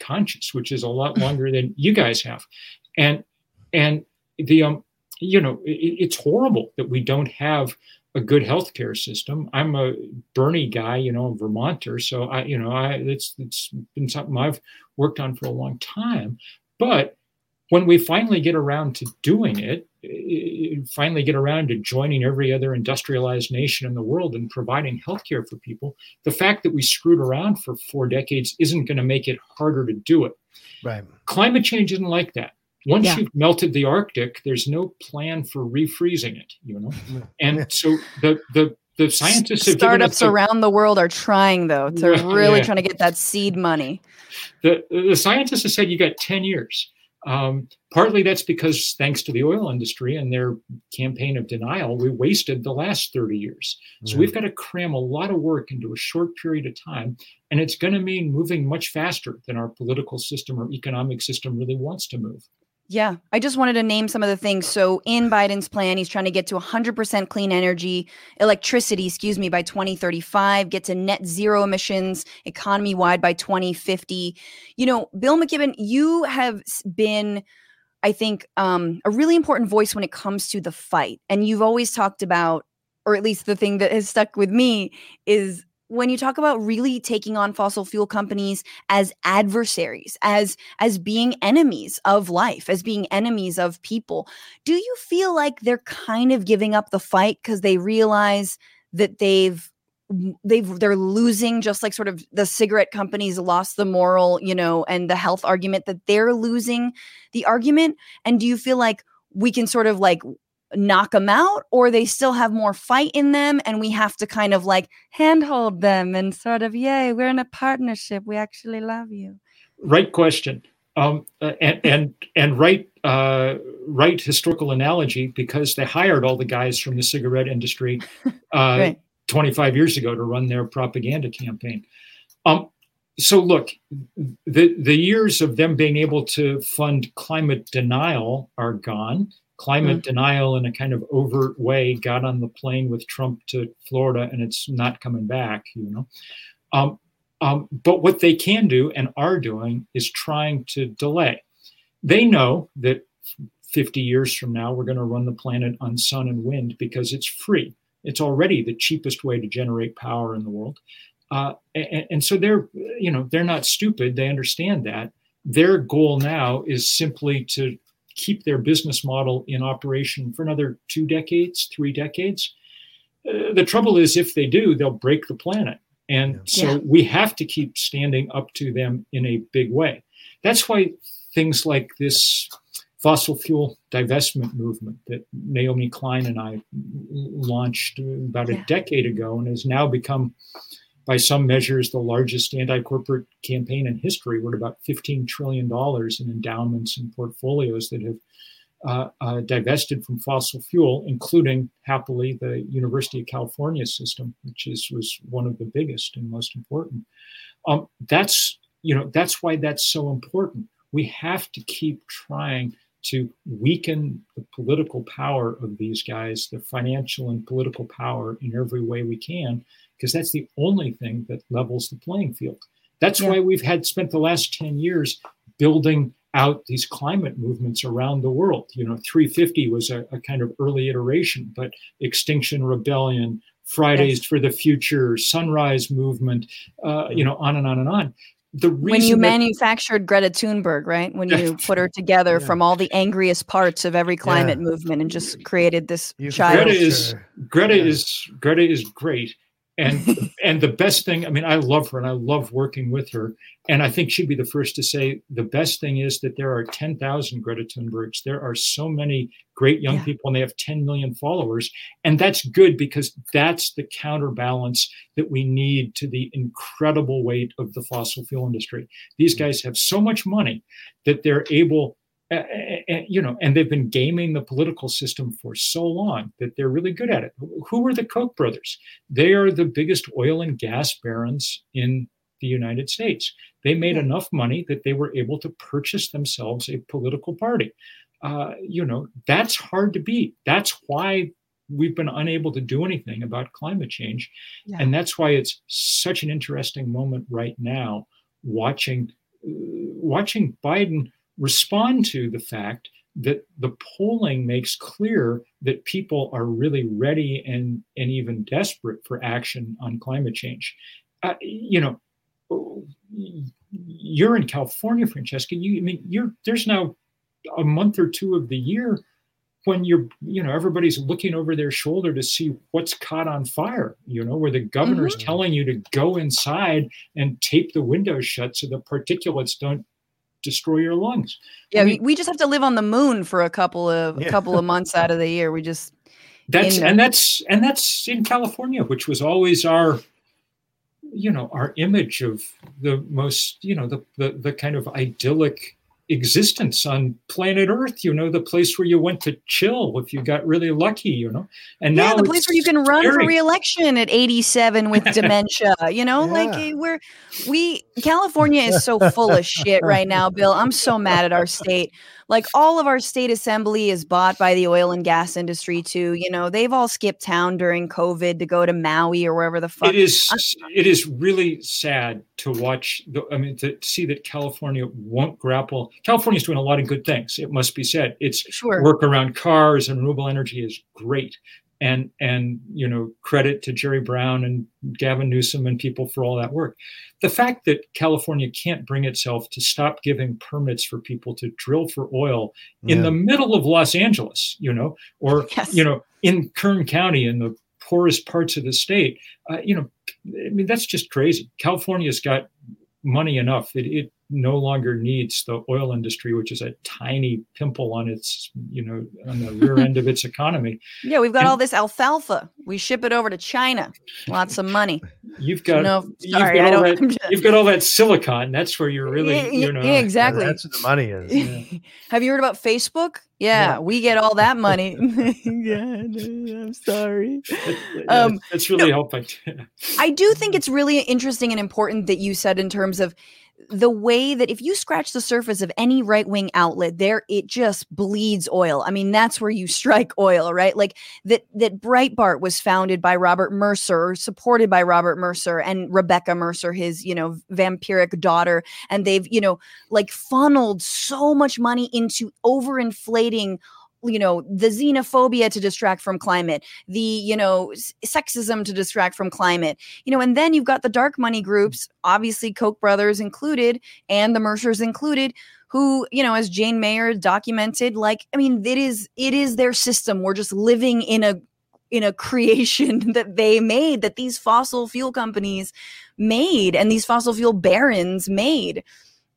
conscious, which is a lot (laughs) longer than you guys have, and and the um, you know, it, it's horrible that we don't have a good healthcare system. I'm a Bernie guy, you know, a Vermonter, so I, you know, I it's it's been something I've worked on for a long time, but when we finally get around to doing it, finally get around to joining every other industrialized nation in the world and providing healthcare for people, the fact that we screwed around for four decades isn't going to make it harder to do it. Right. Climate change isn't like that. Once Yeah. you've melted the Arctic, there's no plan for refreezing it, you know? Mm-hmm. And so the the the scientists have given us Startups a- around the world are trying though to Yeah, really yeah. trying to get that seed money. the, the scientists have said you got 10 years. Um, partly that's because thanks to the oil industry and their campaign of denial, we wasted the last 30 years. So Yeah. we've got to cram a lot of work into a short period of time. And it's going to mean moving much faster than our political system or economic system really wants to move. Yeah, I just wanted to name some of the things. So in Biden's plan, he's trying to get to 100% clean energy, electricity, excuse me, by 2035, get to net zero emissions economy wide by 2050. You know, Bill McKibben, you have been I think um, a really important voice when it comes to the fight. And you've always talked about, or at least the thing that has stuck with me is when you talk about really taking on fossil fuel companies as adversaries as as being enemies of life as being enemies of people do you feel like they're kind of giving up the fight because they realize that they've they've they're losing just like sort of the cigarette companies lost the moral you know and the health argument that they're losing the argument? And do you feel like we can sort of like knock them out or they still have more fight in them and we have to kind of like handhold them and sort of yay we're in a partnership we actually love you Right question. Um, and and and right uh, right historical analogy because they hired all the guys from the cigarette industry (laughs) uh, Right. 25 years ago to run their propaganda campaign. Um, so look, the the years of them being able to fund climate denial are gone. Climate denial in a kind of overt way got on the plane with Trump to Florida, and it's not coming back. You know. Um, um, but what they can do and are doing is trying to delay. They know that 50 years from now, we're going to run the planet on sun and wind because it's free. It's already the cheapest way to generate power in the world. Uh, and, and so they're, you know, they're not stupid. They understand that. Their goal now is simply to keep their business model in operation for another two decades, three decades. Uh, the trouble is, if they do, they'll break the planet. And so Yeah. we have to keep standing up to them in a big way. That's why things like this fossil fuel divestment movement that Naomi Klein and I launched about Yeah. a decade ago and has now become, by some measures, the largest anti corporate campaign in history. At about $15 trillion in endowments and portfolios that have uh, uh, divested from fossil fuel, including happily the University of California system, which is was one of the biggest and most important. Um, that's you know that's why that's so important. We have to keep trying to weaken the political power of these guys, the financial and political power in every way we can, because that's the only thing that levels the playing field. That's Yeah. why we've had spent the last 10 years building out these climate movements around the world. You know, 350 was a, a kind of early iteration, but Extinction Rebellion, Fridays Yes. for the Future, Sunrise Movement, uh, you know, on and on and on. The reason when you that- manufactured Greta Thunberg, right? When you (laughs) put her together Yeah. from all the angriest parts of every climate movement and just created this You child. Greta is Greta Yeah. is Greta is great, and (laughs) and the best thing. I mean, I love her and I love working with her, and I think she'd be the first to say the best thing is that there are ten thousand Greta Thunbergs. There are so many great young Yeah. people, and they have ten million followers, and that's good because that's the counterbalance that we need to the incredible weight of the fossil fuel industry. These mm. guys have so much money that they're able uh, uh, you know, and they've been gaming the political system for so long that they're really good at it. Who are the Koch brothers? They are the biggest oil and gas barons in the United States. They made enough money that they were able to purchase themselves a political party. Uh, you know, that's hard to beat. That's why we've been unable to do anything about climate change. Yeah. And that's why it's such an interesting moment right now watching uh, watching Biden respond to the fact that the polling makes clear that people are really ready and and even desperate for action on climate change. Uh, you know, you're in California, Francesca. You, I mean, you're there's now a month or two of the year when you're, you know, everybody's looking over their shoulder to see what's caught on fire. You know, where the governor's Mhm. telling you to go inside and tape the windows shut so the particulates don't destroy your lungs. Yeah, I we, mean- we just have to live on the moon for a couple of a couple of months out of the year. We just That's in and that's and that's in California, which was always our you know our image of the most you know the the, the kind of idyllic existence on planet earth you know the place where you went to chill if you got really lucky you know and yeah, now the place where you can run for scary. reelection at 87 with (laughs) dementia. You know, like Yeah. eh, we're we California is so full of shit right now, Bill. I'm so mad at our state. Like all of our state assembly is bought by the oil and gas industry too. You know, they've all skipped town during COVID to go to Maui or wherever the fuck. it is uh, it is really sad to watch the i mean to see that california won't grapple California is doing a lot of good things it must be said it's Sure. work around cars and renewable energy is great and and you know credit to jerry brown and gavin newsom and people for all that work. The fact that california can't bring itself to stop giving permits for people to drill for oil in the middle of los angeles you know or Yes. you know in kern county in the poorest parts of the state uh, you know i mean that's just crazy. California's got money enough that it no longer needs the oil industry which is a tiny pimple on its you know on the rear end of its (laughs) economy Yeah, we've got and- all this alfalfa. We ship it over to China. Lots of money. you've got no, you've sorry, got I all don't. that- I'm just- (laughs) you've got all that silicon that's where you're really Yeah, you know yeah, exactly. That's what the money is. Yeah. (laughs) Have you heard about Facebook? Yeah, Yeah. we get all that money. yeah, I'm sorry. That- that- Um, that's really helping I do think it's really interesting and important that you said in terms of the way that if you scratch the surface of any right wing outlet there it just bleeds oil. I mean that's where you (laughs) strike oil right? Like that that breitbart was founded by robert mercer or supported by robert mercer and rebecca mercer his you know vampiric daughter. And they've you know like funneled so much money into overinflating you know the xenophobia to distract from climate the you know sexism to distract from climate you know and then you've got the dark money groups obviously koch brothers included and the mercers included who you know as jane mayer documented like i mean it is it is their system we're just living in a in a creation (laughs) that they made that these fossil fuel companies made and these fossil fuel barons made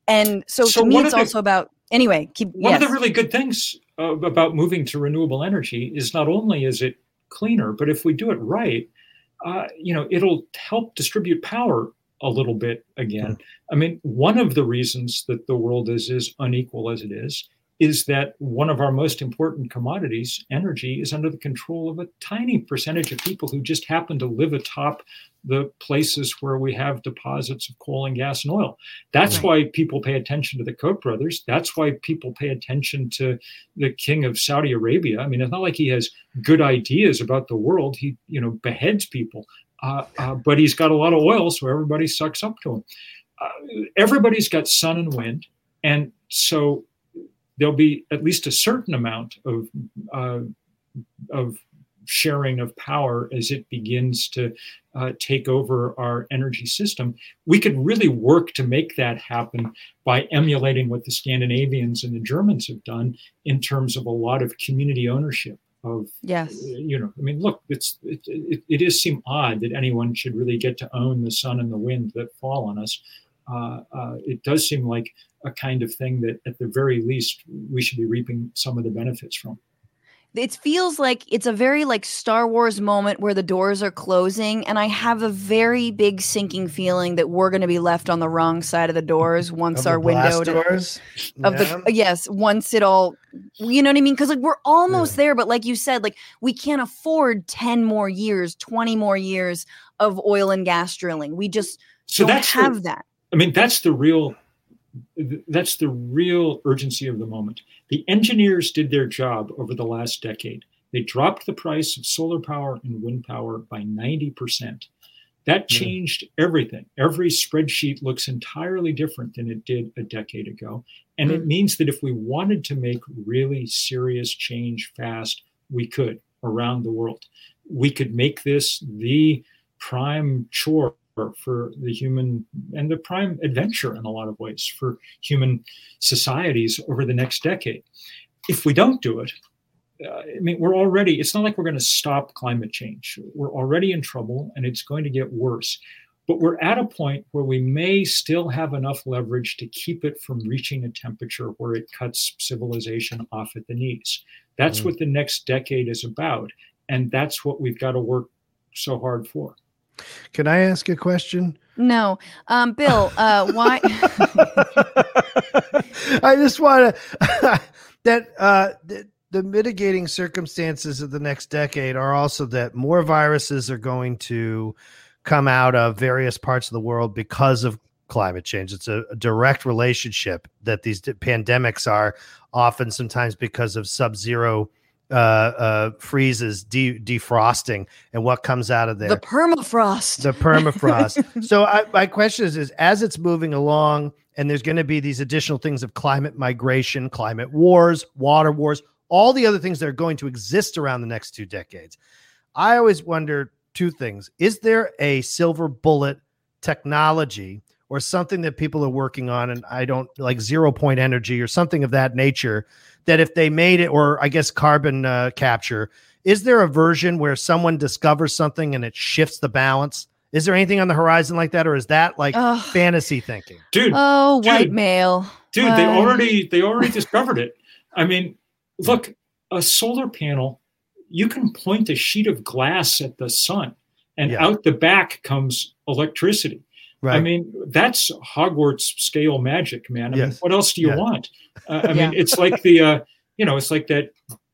and so, So to me it's also about anyway keep one yes. of the really good things uh, about moving to renewable energy is not only is it cleaner, but if we do it right, uh, you know, it'll help distribute power a little bit again. I mean, one of the reasons that the world is as unequal as it is is that one of our most important commodities, energy, is under the control of a tiny percentage of people who just happen to live atop the places where we have deposits of coal and gas and oil. That's Right. why people pay attention to the Koch brothers. That's why people pay attention to the king of Saudi Arabia. I mean, it's not like he has good ideas about the world. He, you know, beheads people. uh, uh, but he's got a lot of oil, so everybody sucks up to him. Uh, everybody's got sun and wind, and so there'll be at least a certain amount of uh, of sharing of power as it begins to uh, take over our energy system. We could really work to make that happen by emulating what the Scandinavians and the Germans have done in terms of a lot of community ownership of yes you know i mean look it's it, it, it does seem odd that anyone should really get to own the sun and the wind that fall on us uh, uh, it does seem like a kind of thing that at the very least we should be reaping some of the benefits from. It feels like it's a very like Star Wars moment where the doors are closing, and I have a very big sinking feeling that we're going to be left on the wrong side of the doors once Of our window doors. of Yeah. the yes once it all you know what i mean? Because like we're almost there but like you said like we can't afford 10 more years 20 more years of oil and gas drilling. We just so don't that's the- have that. I mean, that's the real that's the real urgency of the moment. The engineers did their job over the last decade. They dropped the price of solar power and wind power by 90%. That Yeah. changed everything. Every spreadsheet looks entirely different than it did a decade ago. And it hmm. means that if we wanted to make really serious change fast, we could around the world. We could make this the prime chore for the human and the prime adventure in a lot of ways for human societies over the next decade. If we don't do it, uh, I mean, we're already, it's not like we're going to stop climate change. We're already in trouble and it's going to get worse. But we're at a point where we may still have enough leverage to keep it from reaching a temperature where it cuts civilization off at the knees. That's Mm. what the next decade is about. And that's what we've got to work so hard for. Can I ask a question? no um bill uh why (laughs) I just want to (laughs) that uh, the, the mitigating circumstances of the next decade are also that more viruses are going to come out of various parts of the world because of climate change. It's a, a direct relationship that these d- pandemics are often sometimes because of sub-zero uh, uh, freezes, de- defrosting, and what comes out of there the permafrost the permafrost. (laughs) so I, my question is, is as it's moving along, and there's going to be these additional things of climate migration, climate wars, water wars, all the other things that are going to exist around the next two decades. I always wonder two things: is there a silver bullet technology? Or something that people are working on, and I don't like zero point energy or something of that nature. That if they made it, or I guess carbon uh, capture, is there a version where someone discovers something and it shifts the balance? Is there anything on the horizon like that, or is that like Ugh. fantasy thinking? Dude, oh white male dude they already they already discovered it i mean look a solar panel you can point a sheet of glass at the sun and Yeah. out the back comes electricity Right. i mean that's hogwarts scale magic man i mean what else do you Yeah. want uh, i Yeah. mean it's like the uh you know it's like that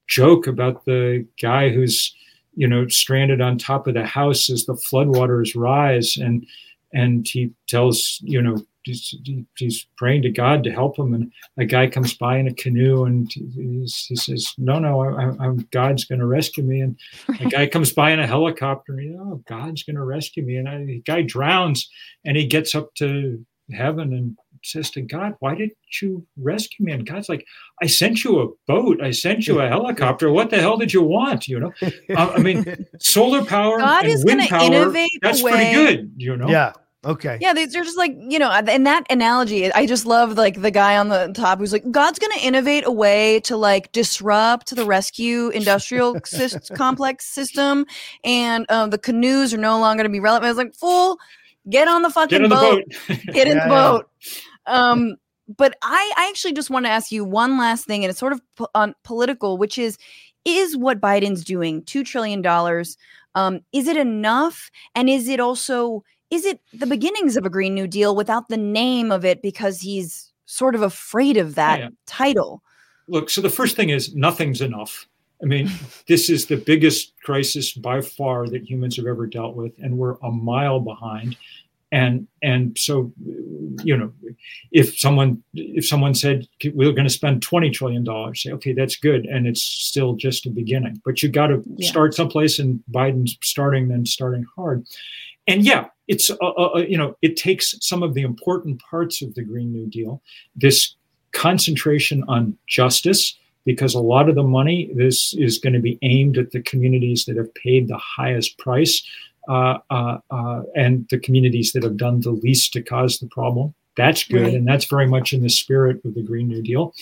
joke about the guy who's you know stranded on top of the house as the floodwaters rise and and he tells you know he's, he's praying to god to help him. And a guy comes by in a canoe and he's, he says no no I, I- i'm god's going to rescue me. And a guy comes by in a helicopter and he, oh god's going to rescue me. And I, the guy drowns and he gets up to heaven and says to god why didn't you rescue me? And god's like i sent you a boat. I sent you a helicopter. What the hell did you want? You know? Uh, i mean solar power God and is wind gonna power innovate a that's way- pretty good you know? Yeah. Okay. Yeah, they, they're just like, you know, in that analogy, I just love like the guy on the top who's like, God's going to innovate a way to like disrupt the rescue industrial sys- (laughs) complex system. And um, the canoes are no longer going to be relevant. I was like, fool, get on the fucking get on the boat. boat (laughs) (laughs) Get in Yeah, the yeah. boat. Um, but I, I actually just want to ask you one last thing, and it's sort of po- on political, which is, is what Biden's doing, $2 trillion, um, is it enough? And is it also is it the beginnings of a green new deal without the name of it because he's sort of afraid of that Yeah. title? Look so the first thing is nothing's enough. I mean (laughs) this is the biggest crisis by far that humans have ever dealt with and we're a mile behind. And and so you know if someone if someone said we're going to spend 20 trillion dollars say okay that's good and it's still just a beginning. But you got to yeah. start someplace and biden's starting then starting hard. And yeah it's uh, uh, uh, you know it takes some of the important parts of the green new deal this concentration on justice because a lot of the money this is going to be aimed at the communities that have paid the highest price uh, uh, uh, and the communities that have done the least to cause the problem. That's good, right. and that's very much in the spirit of the Green New Deal.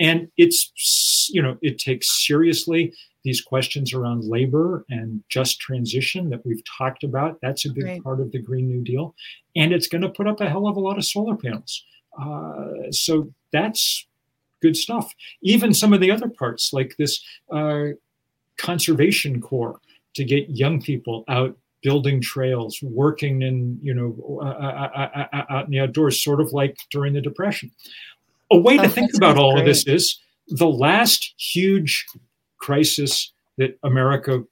And it's you know it takes seriously these questions around labor and just transition that we've talked about. That's a big right. part of the Green New Deal, and it's going to put up a hell of a lot of solar panels. Uh, so that's good stuff. Even some of the other parts, like this uh, conservation corps, to get young people out building trails, working in you know uh, uh, uh, out in the outdoors, sort of like during the Depression. A way to think about all of this is the last huge crisis that America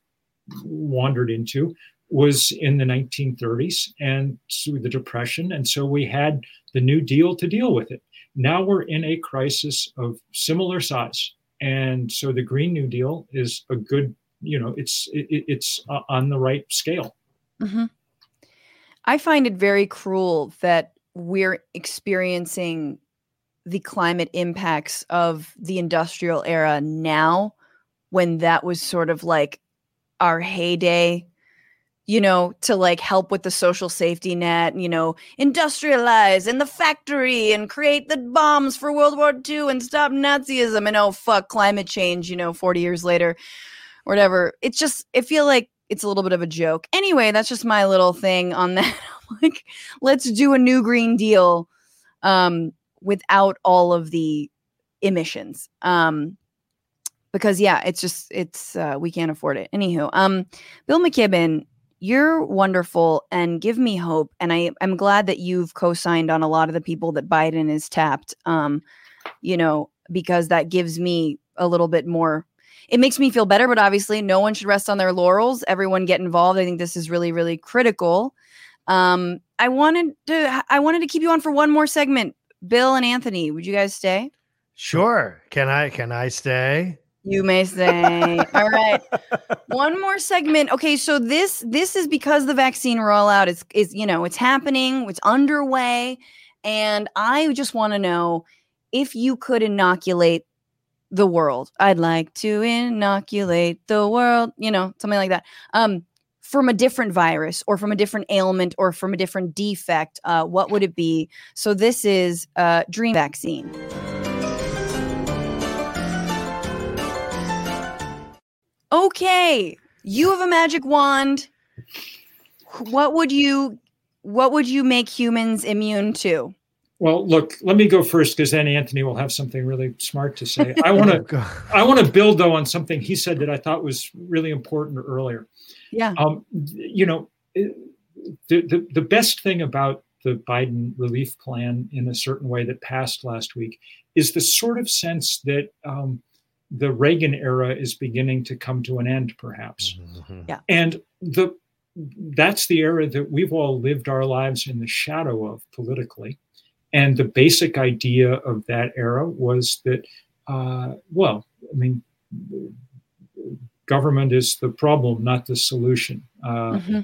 wandered into was in the 1930s and through the Depression, and so we had the New Deal to deal with it. Now we're in a crisis of similar size, and so the Green New Deal is a good you know it's it, it's on the right scale Mm-hmm. I find it very cruel that we're experiencing the climate impacts of the industrial era now when that was sort of like our heyday you know to like help with the social safety net you know industrialize in the factory and create the bombs for world war ii and stop nazism and oh fuck climate change you know 40 years later whatever it's just i feel like it's a little bit of a joke. Anyway, that's just my little thing on (laughs) that. like, let's do a new Green Deal um, without all of the emissions. Um, because yeah, it's just it's uh, we can't afford it. Anywho, um, Bill McKibben, you're wonderful and give me hope. And I I'm glad that you've co-signed on a lot of the people that Biden is tapped. Um, you know, because that gives me a little bit more it makes me feel better, but obviously no one should rest on their laurels. Everyone get involved. I think this is really, really critical. Um, I wanted to I wanted to keep you on for one more segment. Bill and Anthony, would you guys stay? Sure. Can I can I stay? You may say All right. One more segment. Okay, so this this is because the vaccine rollout is is you know, it's happening, it's underway, and I just want to know if you could inoculate the world. I'd like to inoculate the world, you know, something like that. Um, from a different virus or from a different ailment or from a different defect, uh, what would it be? So this is uh, Dream Vaccine. Okay, you have a magic wand. What would you what would you make humans immune to? Well, look, let me go first because then Anthony will have something really smart to say. I want to, (laughs) I want to build though on something he said that I thought was really important earlier. Yeah. Um, you know, the, the the best thing about the Biden relief plan in a certain way that passed last week is the sort of sense that um, the Reagan era is beginning to come to an end, perhaps. Mm-hmm. Yeah. And the that's the era that we've all lived our lives in the shadow of politically. And the basic idea of that era was that, uh, well, I mean, government is the problem, not the solution. Uh, mm-hmm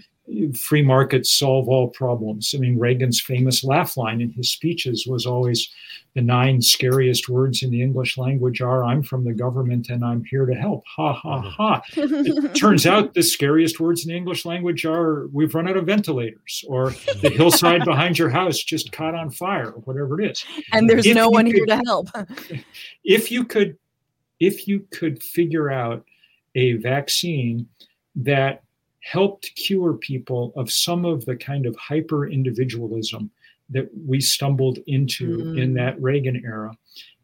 free markets solve all problems. I mean, Reagan's famous laugh line in his speeches was always the nine scariest words in the English language are I'm from the government and I'm here to help. Ha ha mm-hmm. ha. it (laughs) turns out the scariest words in the English language are we've run out of ventilators or the hillside behind your house just caught on fire or whatever it is. And there's if no one could, here to help. (laughs) if you could if you could figure out a vaccine that helped cure people of some of the kind of hyper individualism that we stumbled into mm. in that Reagan era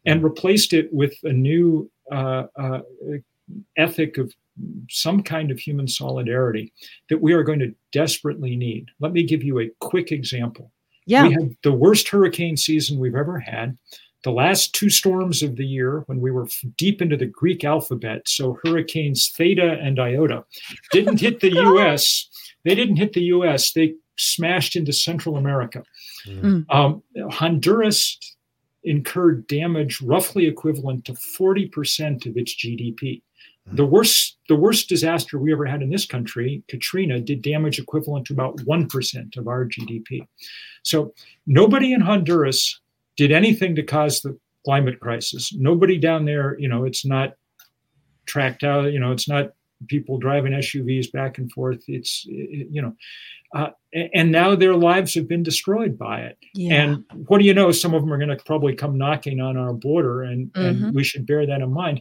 and replaced it with a new uh, uh, ethic of some kind of human solidarity that we are going to desperately need. Let me give you a quick example. Yeah. We had the worst hurricane season we've ever had the last two storms of the year when we were deep into the Greek alphabet. So hurricanes Theta and Iota didn't hit the (laughs) US. They didn't hit the US. They smashed into Central America. Mm. Um, Honduras incurred damage roughly equivalent to 40% of its GDP. The worst, the worst disaster we ever had in this country, Katrina, did damage equivalent to about 1% of our GDP. So nobody in Honduras did anything to cause the climate crisis. Nobody down there, you know, it's not tracked out, you know, it's not people driving SUVs back and forth. It's, you know, uh, and now their lives have been destroyed by it. Yeah. And what do you know? Some of them are going to probably come knocking on our border, and, Mhm. and we should bear that in mind.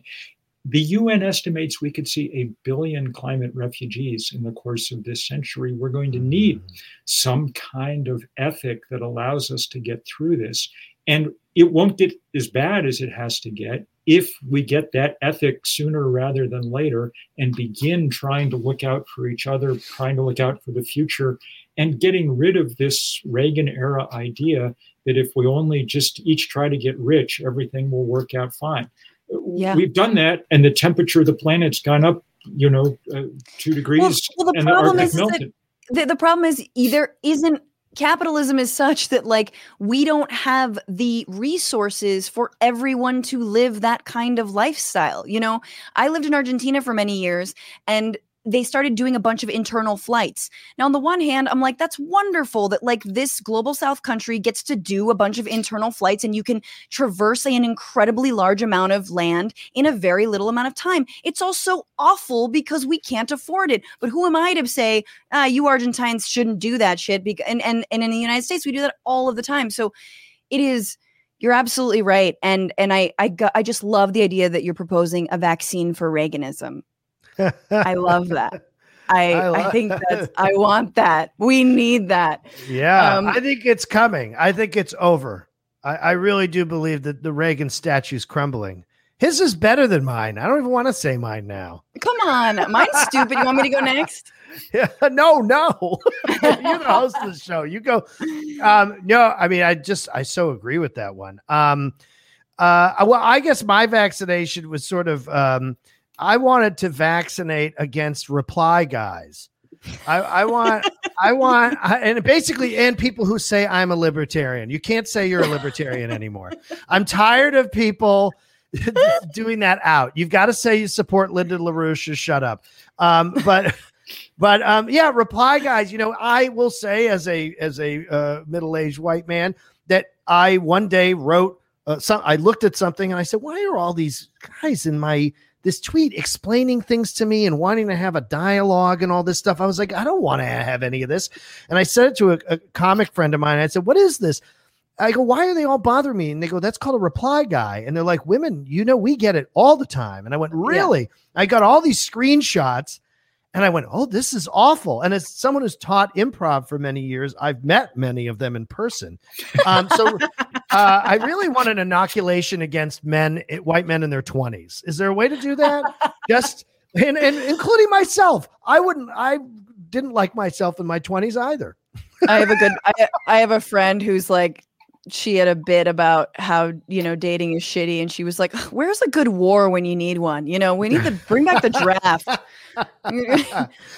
The UN estimates we could see a billion climate refugees in the course of this century. We're going to need some kind of ethic that allows us to get through this. And it won't get as bad as it has to get if we get that ethic sooner rather than later and begin trying to look out for each other, trying to look out for the future, and getting rid of this Reagan era idea that if we only just each try to get rich, everything will work out fine. Yeah. We've done that, and the temperature of the planet's gone up, you know, uh, two degrees, well, the and the problem Arctic is that- the, the problem is there isn't capitalism is such that like we don't have the resources for everyone to live that kind of lifestyle you know? I lived in argentina for many years and they started doing a bunch of internal flights. Now, on the one hand, I'm like, that's wonderful that like this global south country gets to do a bunch of internal flights and you can traverse an incredibly large amount of land in a very little amount of time. It's also awful because we can't afford it. But who am I to say, ah, you Argentines shouldn't do that shit? Bec- and, and, and in the United States, we do that all of the time. So it is you're absolutely right and and i i got, i just love the idea that you're proposing a vaccine for reaganism i love that i I i, think that's (laughs) i want that we need that Yeah, Um, I think it's coming. I think it's over. I, I really do believe that the Reagan statue's crumbling. His is better than mine. I don't even want to say mine now. come on mine's stupid you want me to go (laughs) next Yeah, no, no. (laughs) You're the host of the show. You go. Um, no, I mean, I just I so agree with that one. Um, uh, well, I guess my vaccination was sort of um, I wanted to vaccinate against reply guys. I, I want, I want, I, and basically, and people who say I'm a libertarian. You can't say you're a libertarian anymore. I'm tired of people (laughs) doing that out. You've got to say you support Lyndon LaRouche. Shut up. Um, but, but um, yeah, reply guys. You know, I will say as a as a uh, middle aged white man that I one day wrote uh, some. I looked at something and I said, "Why are all these guys in my this tweet explaining things to me and wanting to have a dialogue and all this stuff?" I was like, "I don't want to have any of this." And I said it to a, a comic friend of mine. I said, "What is this?" I go, why are they all bothering me? And they go, that's called a reply guy. And they're like, women, you know, we get it all the time. And I went, really? I got all these screenshots and I went, oh, this is awful. And as someone who's taught improv for many years, I've met many of them in person. Um, so (laughs) uh, I really want an inoculation against men, eh, white men in their 20s. Is there a way to do that? Just, and, and including myself. I wouldn't, I didn't like myself in my 20s either. i have a good I, I have a friend who's like she had a bit about how you know dating is shitty and she was like where's a good war when you need one you know we need to bring back the draft (laughs) (laughs) bring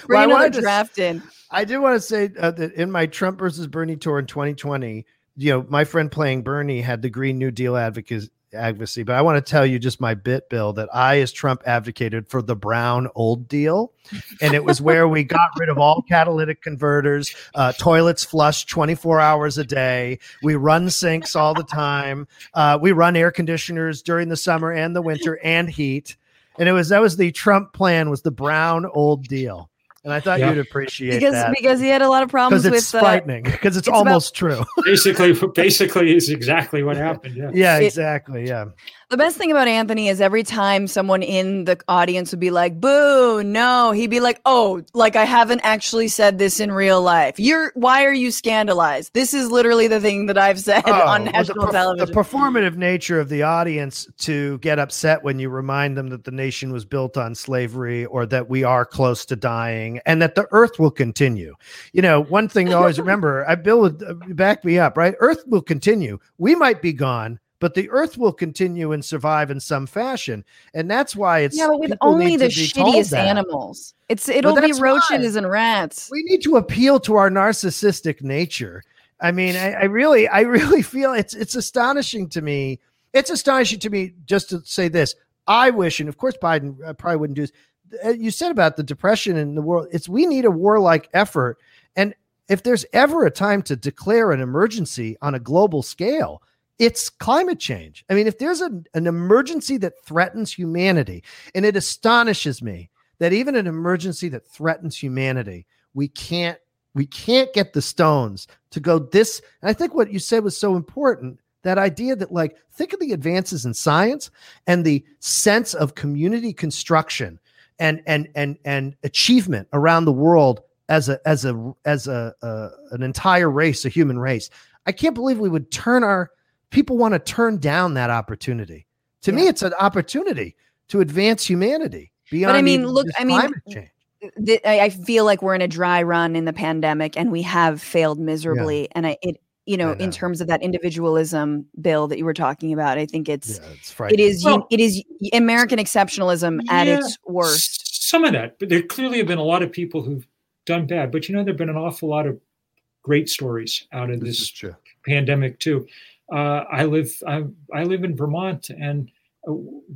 Well, I another draft in I did want to say uh, that in my Trump versus Bernie tour in 2020, you know, my friend playing Bernie had the Green New Deal advocacy. Advocacy, but I want to tell you just my bit, Bill, that I, as Trump, advocated for the brown old deal, and it was where we got rid of all catalytic converters, uh, toilets flush 24 hours a day, we run sinks all the time, uh, we run air conditioners during the summer and the winter and heat, and it was that was the Trump plan was the brown old deal, and I thought Yeah. you'd appreciate because that because he had a lot of problems because it's with uh, frightening (laughs) because it's, it's about- almost true basically, basically is exactly what happened. Yeah. yeah It- exactly yeah The best thing about Anthony is every time someone in the audience would be like, boo, no, he'd be like, oh, like I haven't actually said this in real life. You're, why are you scandalized? This is literally the thing that I've said on Oh, well, national the, television. the performative nature of the audience to get upset when you remind them that the nation was built on slavery or that we are close to dying and that the earth will continue you know one thing to always (laughs) remember i bill would uh, back me up right earth will continue we might be gone but the earth will continue and survive in some fashion. And that's why it's yeah, but with only the to be told shittiest animals. It's it'll be roaches and rats. We need to appeal to our narcissistic nature. I mean, I, I really, I really (laughs) feel it's it's astonishing to me. It's astonishing to me just to say this. I wish, and of course, Biden uh, probably wouldn't do this. Uh, You said about the depression in the world. It's we need a warlike effort, and if there's ever a time to declare an emergency on a global scale, it's climate change. I mean, if there's a, an emergency that threatens humanity, and it astonishes me that even an emergency that threatens humanity, we can't we can't get the stones to go this. And I think what you said was so important. That idea that, like, think of the advances in science and the sense of community construction and and and and achievement around the world as a as a as a, a an entire race, a human race. I can't believe we would turn our people want to turn down that opportunity. To me, it's an opportunity to advance humanity beyond. But I mean, look, I mean, climate change. th- I I feel like we're in a dry run in the pandemic, and we have failed miserably. And I, it, you know, I know. in terms of that individualism bill that you were talking about, I think it's Yeah, it's it frightening. is un- Well- it is American exceptionalism at its worst. Some of that, but there clearly have been a lot of people who've done bad. But you know, there've been an awful lot of great stories out of This this pandemic too. Uh, I live I, I live in Vermont, and uh,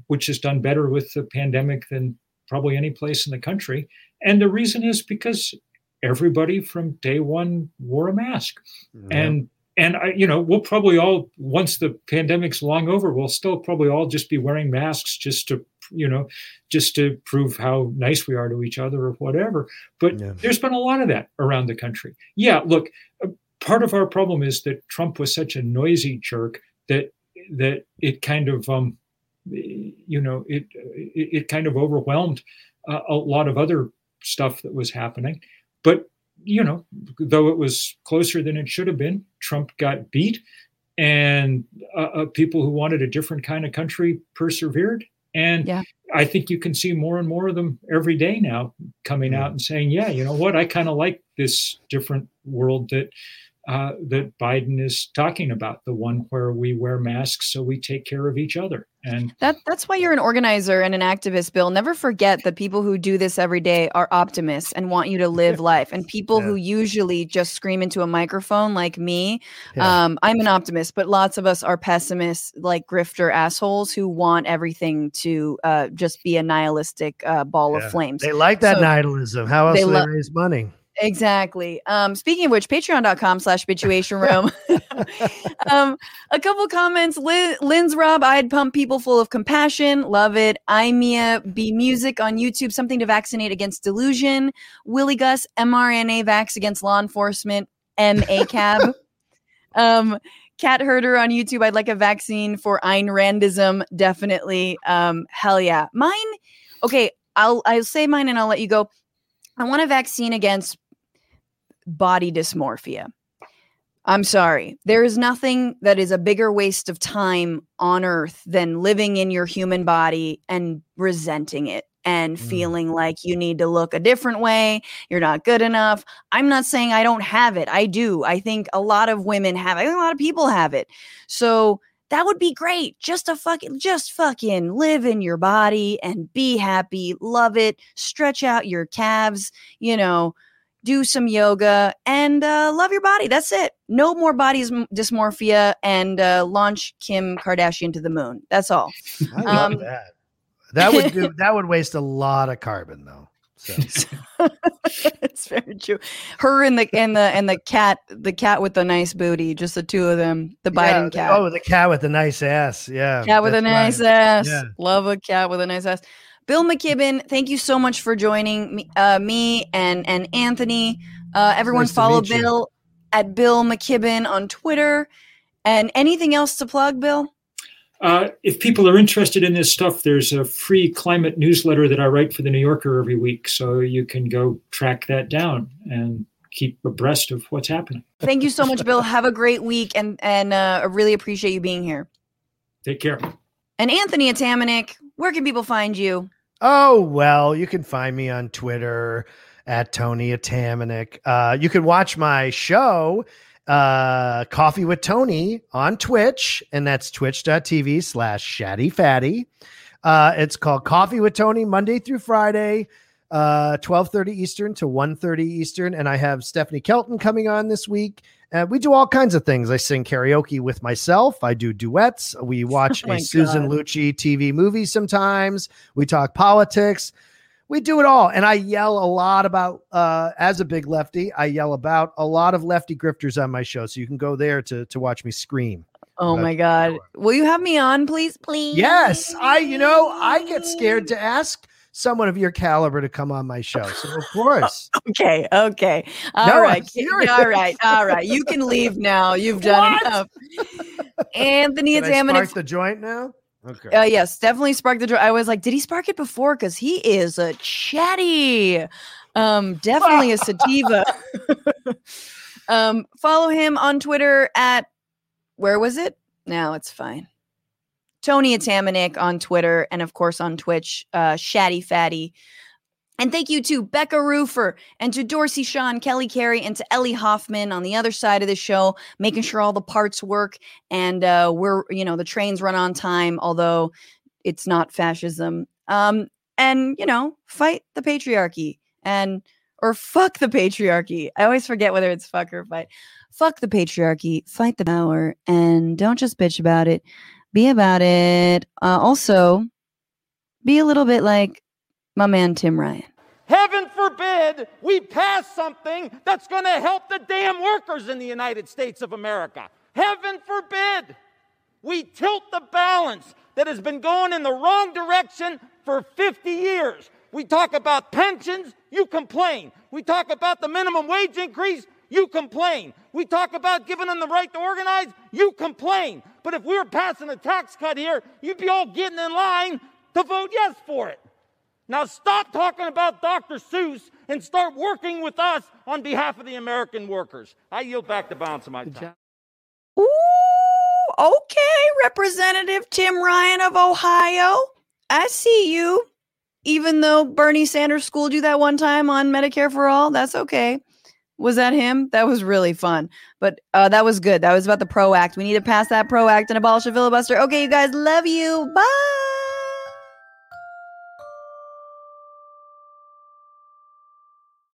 which has done better with the pandemic than probably any place in the country. And the reason is because everybody from day one wore a mask, and and I, you know, we'll probably all once the pandemic's long over, we'll still probably all just be wearing masks just to you know just to prove how nice we are to each other or whatever. But Yeah. there's been a lot of that around the country. Yeah, look, uh, part of our problem is that Trump was such a noisy jerk that that it kind of um you know it it, it kind of overwhelmed uh, a lot of other stuff that was happening. But you know though it was closer than it should have been trump got beat and uh, uh, people who wanted a different kind of country persevered. And Yeah. i think you can see more and more of them every day now coming out and saying yeah you know what? I kind of like this different world that uh, that Biden is talking about, the one where we wear masks so we take care of each other. And That that's why you're an organizer and an activist, Bill. Never forget that people who do this every day are optimists and want you to live life. And people Yeah. who usually just scream into a microphone like me, Yeah. um, I'm an optimist, but lots of us are pessimists, like grifter assholes who want everything to uh, just be a nihilistic uh, ball Yeah. of flames. They like that So- nihilism. How else They do lo- they raise money? Exactly. Um, speaking of which, patreon.com slash bitchuation room. (laughs) (laughs) um, a couple comments. Lin, Lynn's Rob, I'd pump people full of compassion. Love it. Imia B Music on YouTube, something to vaccinate against delusion. Willie Gus, mRNA vax against law enforcement. MA (laughs) cab. um, Cat Herder on YouTube. I'd like a vaccine for Ayn Randism. Definitely. Um, hell yeah. Mine. Okay, I'll I'll say mine and I'll let you go. I want a vaccine against body dysmorphia. I'm sorry. There is nothing that is a bigger waste of time on earth than living in your human body and resenting it and Mm. feeling like you need to look a different way. You're not good enough. I'm not saying I don't have it. I do. I think a lot of women have it. I think a lot of people have it. So that would be great. Just a fucking just fucking live in your body and be happy, love it, stretch out your calves, you know, do some yoga and uh, love your body. That's it. No more body dysmorphia and uh, launch Kim Kardashian to the moon. That's all. I love Um, that. That would do, (laughs) that would waste a lot of carbon though. So (laughs) it's very true. Her and the and the and the cat, the cat with the nice booty, just the two of them. The Yeah, Biden the- cat. Oh, the cat with the nice ass. Yeah. cat with a nice right. ass. Yeah. Love a cat with a nice ass. Bill McKibben, thank you so much for joining me, uh, me and and Anthony. Uh, everyone Nice follow meet you. Bill at Bill McKibben on Twitter. And anything else to plug, Bill? uh, if people are interested in this stuff, there's a free climate newsletter that I write for the New Yorker every week. So you can go track that down and keep abreast of what's happening. Thank you so much, Bill. Have a great week, and and uh, I really appreciate you being here. Take care. And Anthony Atamanuik, where can people find you? Oh, well, you can find me on Twitter at Tony Atamanuik. Uh, you can watch my show uh, Coffee with Tony on Twitch, and that's twitch.tv slash chatty fatty. Uh, it's called Coffee with Tony Monday through Friday, uh, 12:30 Eastern to 1:30 Eastern. And I have Stephanie Kelton coming on this week. Uh, we do all kinds of things. I sing karaoke with myself. I do duets. We (laughs) watch Oh a Susan God. Lucci TV movie sometimes. We talk politics. We do it all. And I yell a lot about, uh, as a big lefty, I yell about a lot of lefty grifters on my show. So you can go there to, to watch me scream. Oh my God. Will you have me on, please? Please. Yes, I, you know, I get scared to ask someone of your caliber to come on my show. So of (laughs) course, Okay. Okay. All no, right. All right. All right. You can leave now. You've done What? enough. Anthony, Can it's I Ammon. spark the joint now. Okay. Uh, yes, definitely sparked the joint. I was like, did he spark it before? Because he is a chatty. Um, definitely a sativa. (laughs) um, follow him on Twitter at where was it? Now it's fine. Tony Atamanuik on Twitter and of course on Twitch, uh, Chatty Fatty. And thank you to Becca Rufer and to Dorsey Shaw, Kelly Carey, and to Ellie Hoffman on the other side of the show, making sure all the parts work and uh, we're, you know, the trains run on time, although it's not fascism. Um, and, you know, fight the patriarchy and, or fuck the patriarchy. I always forget whether it's fuck or fight. Fuck the patriarchy, fight the power, and don't just bitch about it. Be about it. Uh, also, be a little bit like my man Tim Ryan. Heaven forbid we pass something that's going to help the damn workers in the United States of America. Heaven forbid we tilt the balance that has been going in the wrong direction for 50 years. We talk about pensions, you complain. We talk about the minimum wage increase, you complain. We talk about giving them the right to organize, you complain. But if we were passing a tax cut here, you'd be all getting in line to vote yes for it. Now stop talking about Dr. Seuss and start working with us on behalf of the American workers. I yield back the balance of my time. Ooh, okay, Representative Tim Ryan of Ohio. I see you. Even though Bernie Sanders schooled you that one time on Medicare for All, that's okay. Was that him? That was really fun. But uh, that was good. That was about the PRO Act. We need to pass that PRO Act and abolish the filibuster. Okay, you guys, love you. Bye.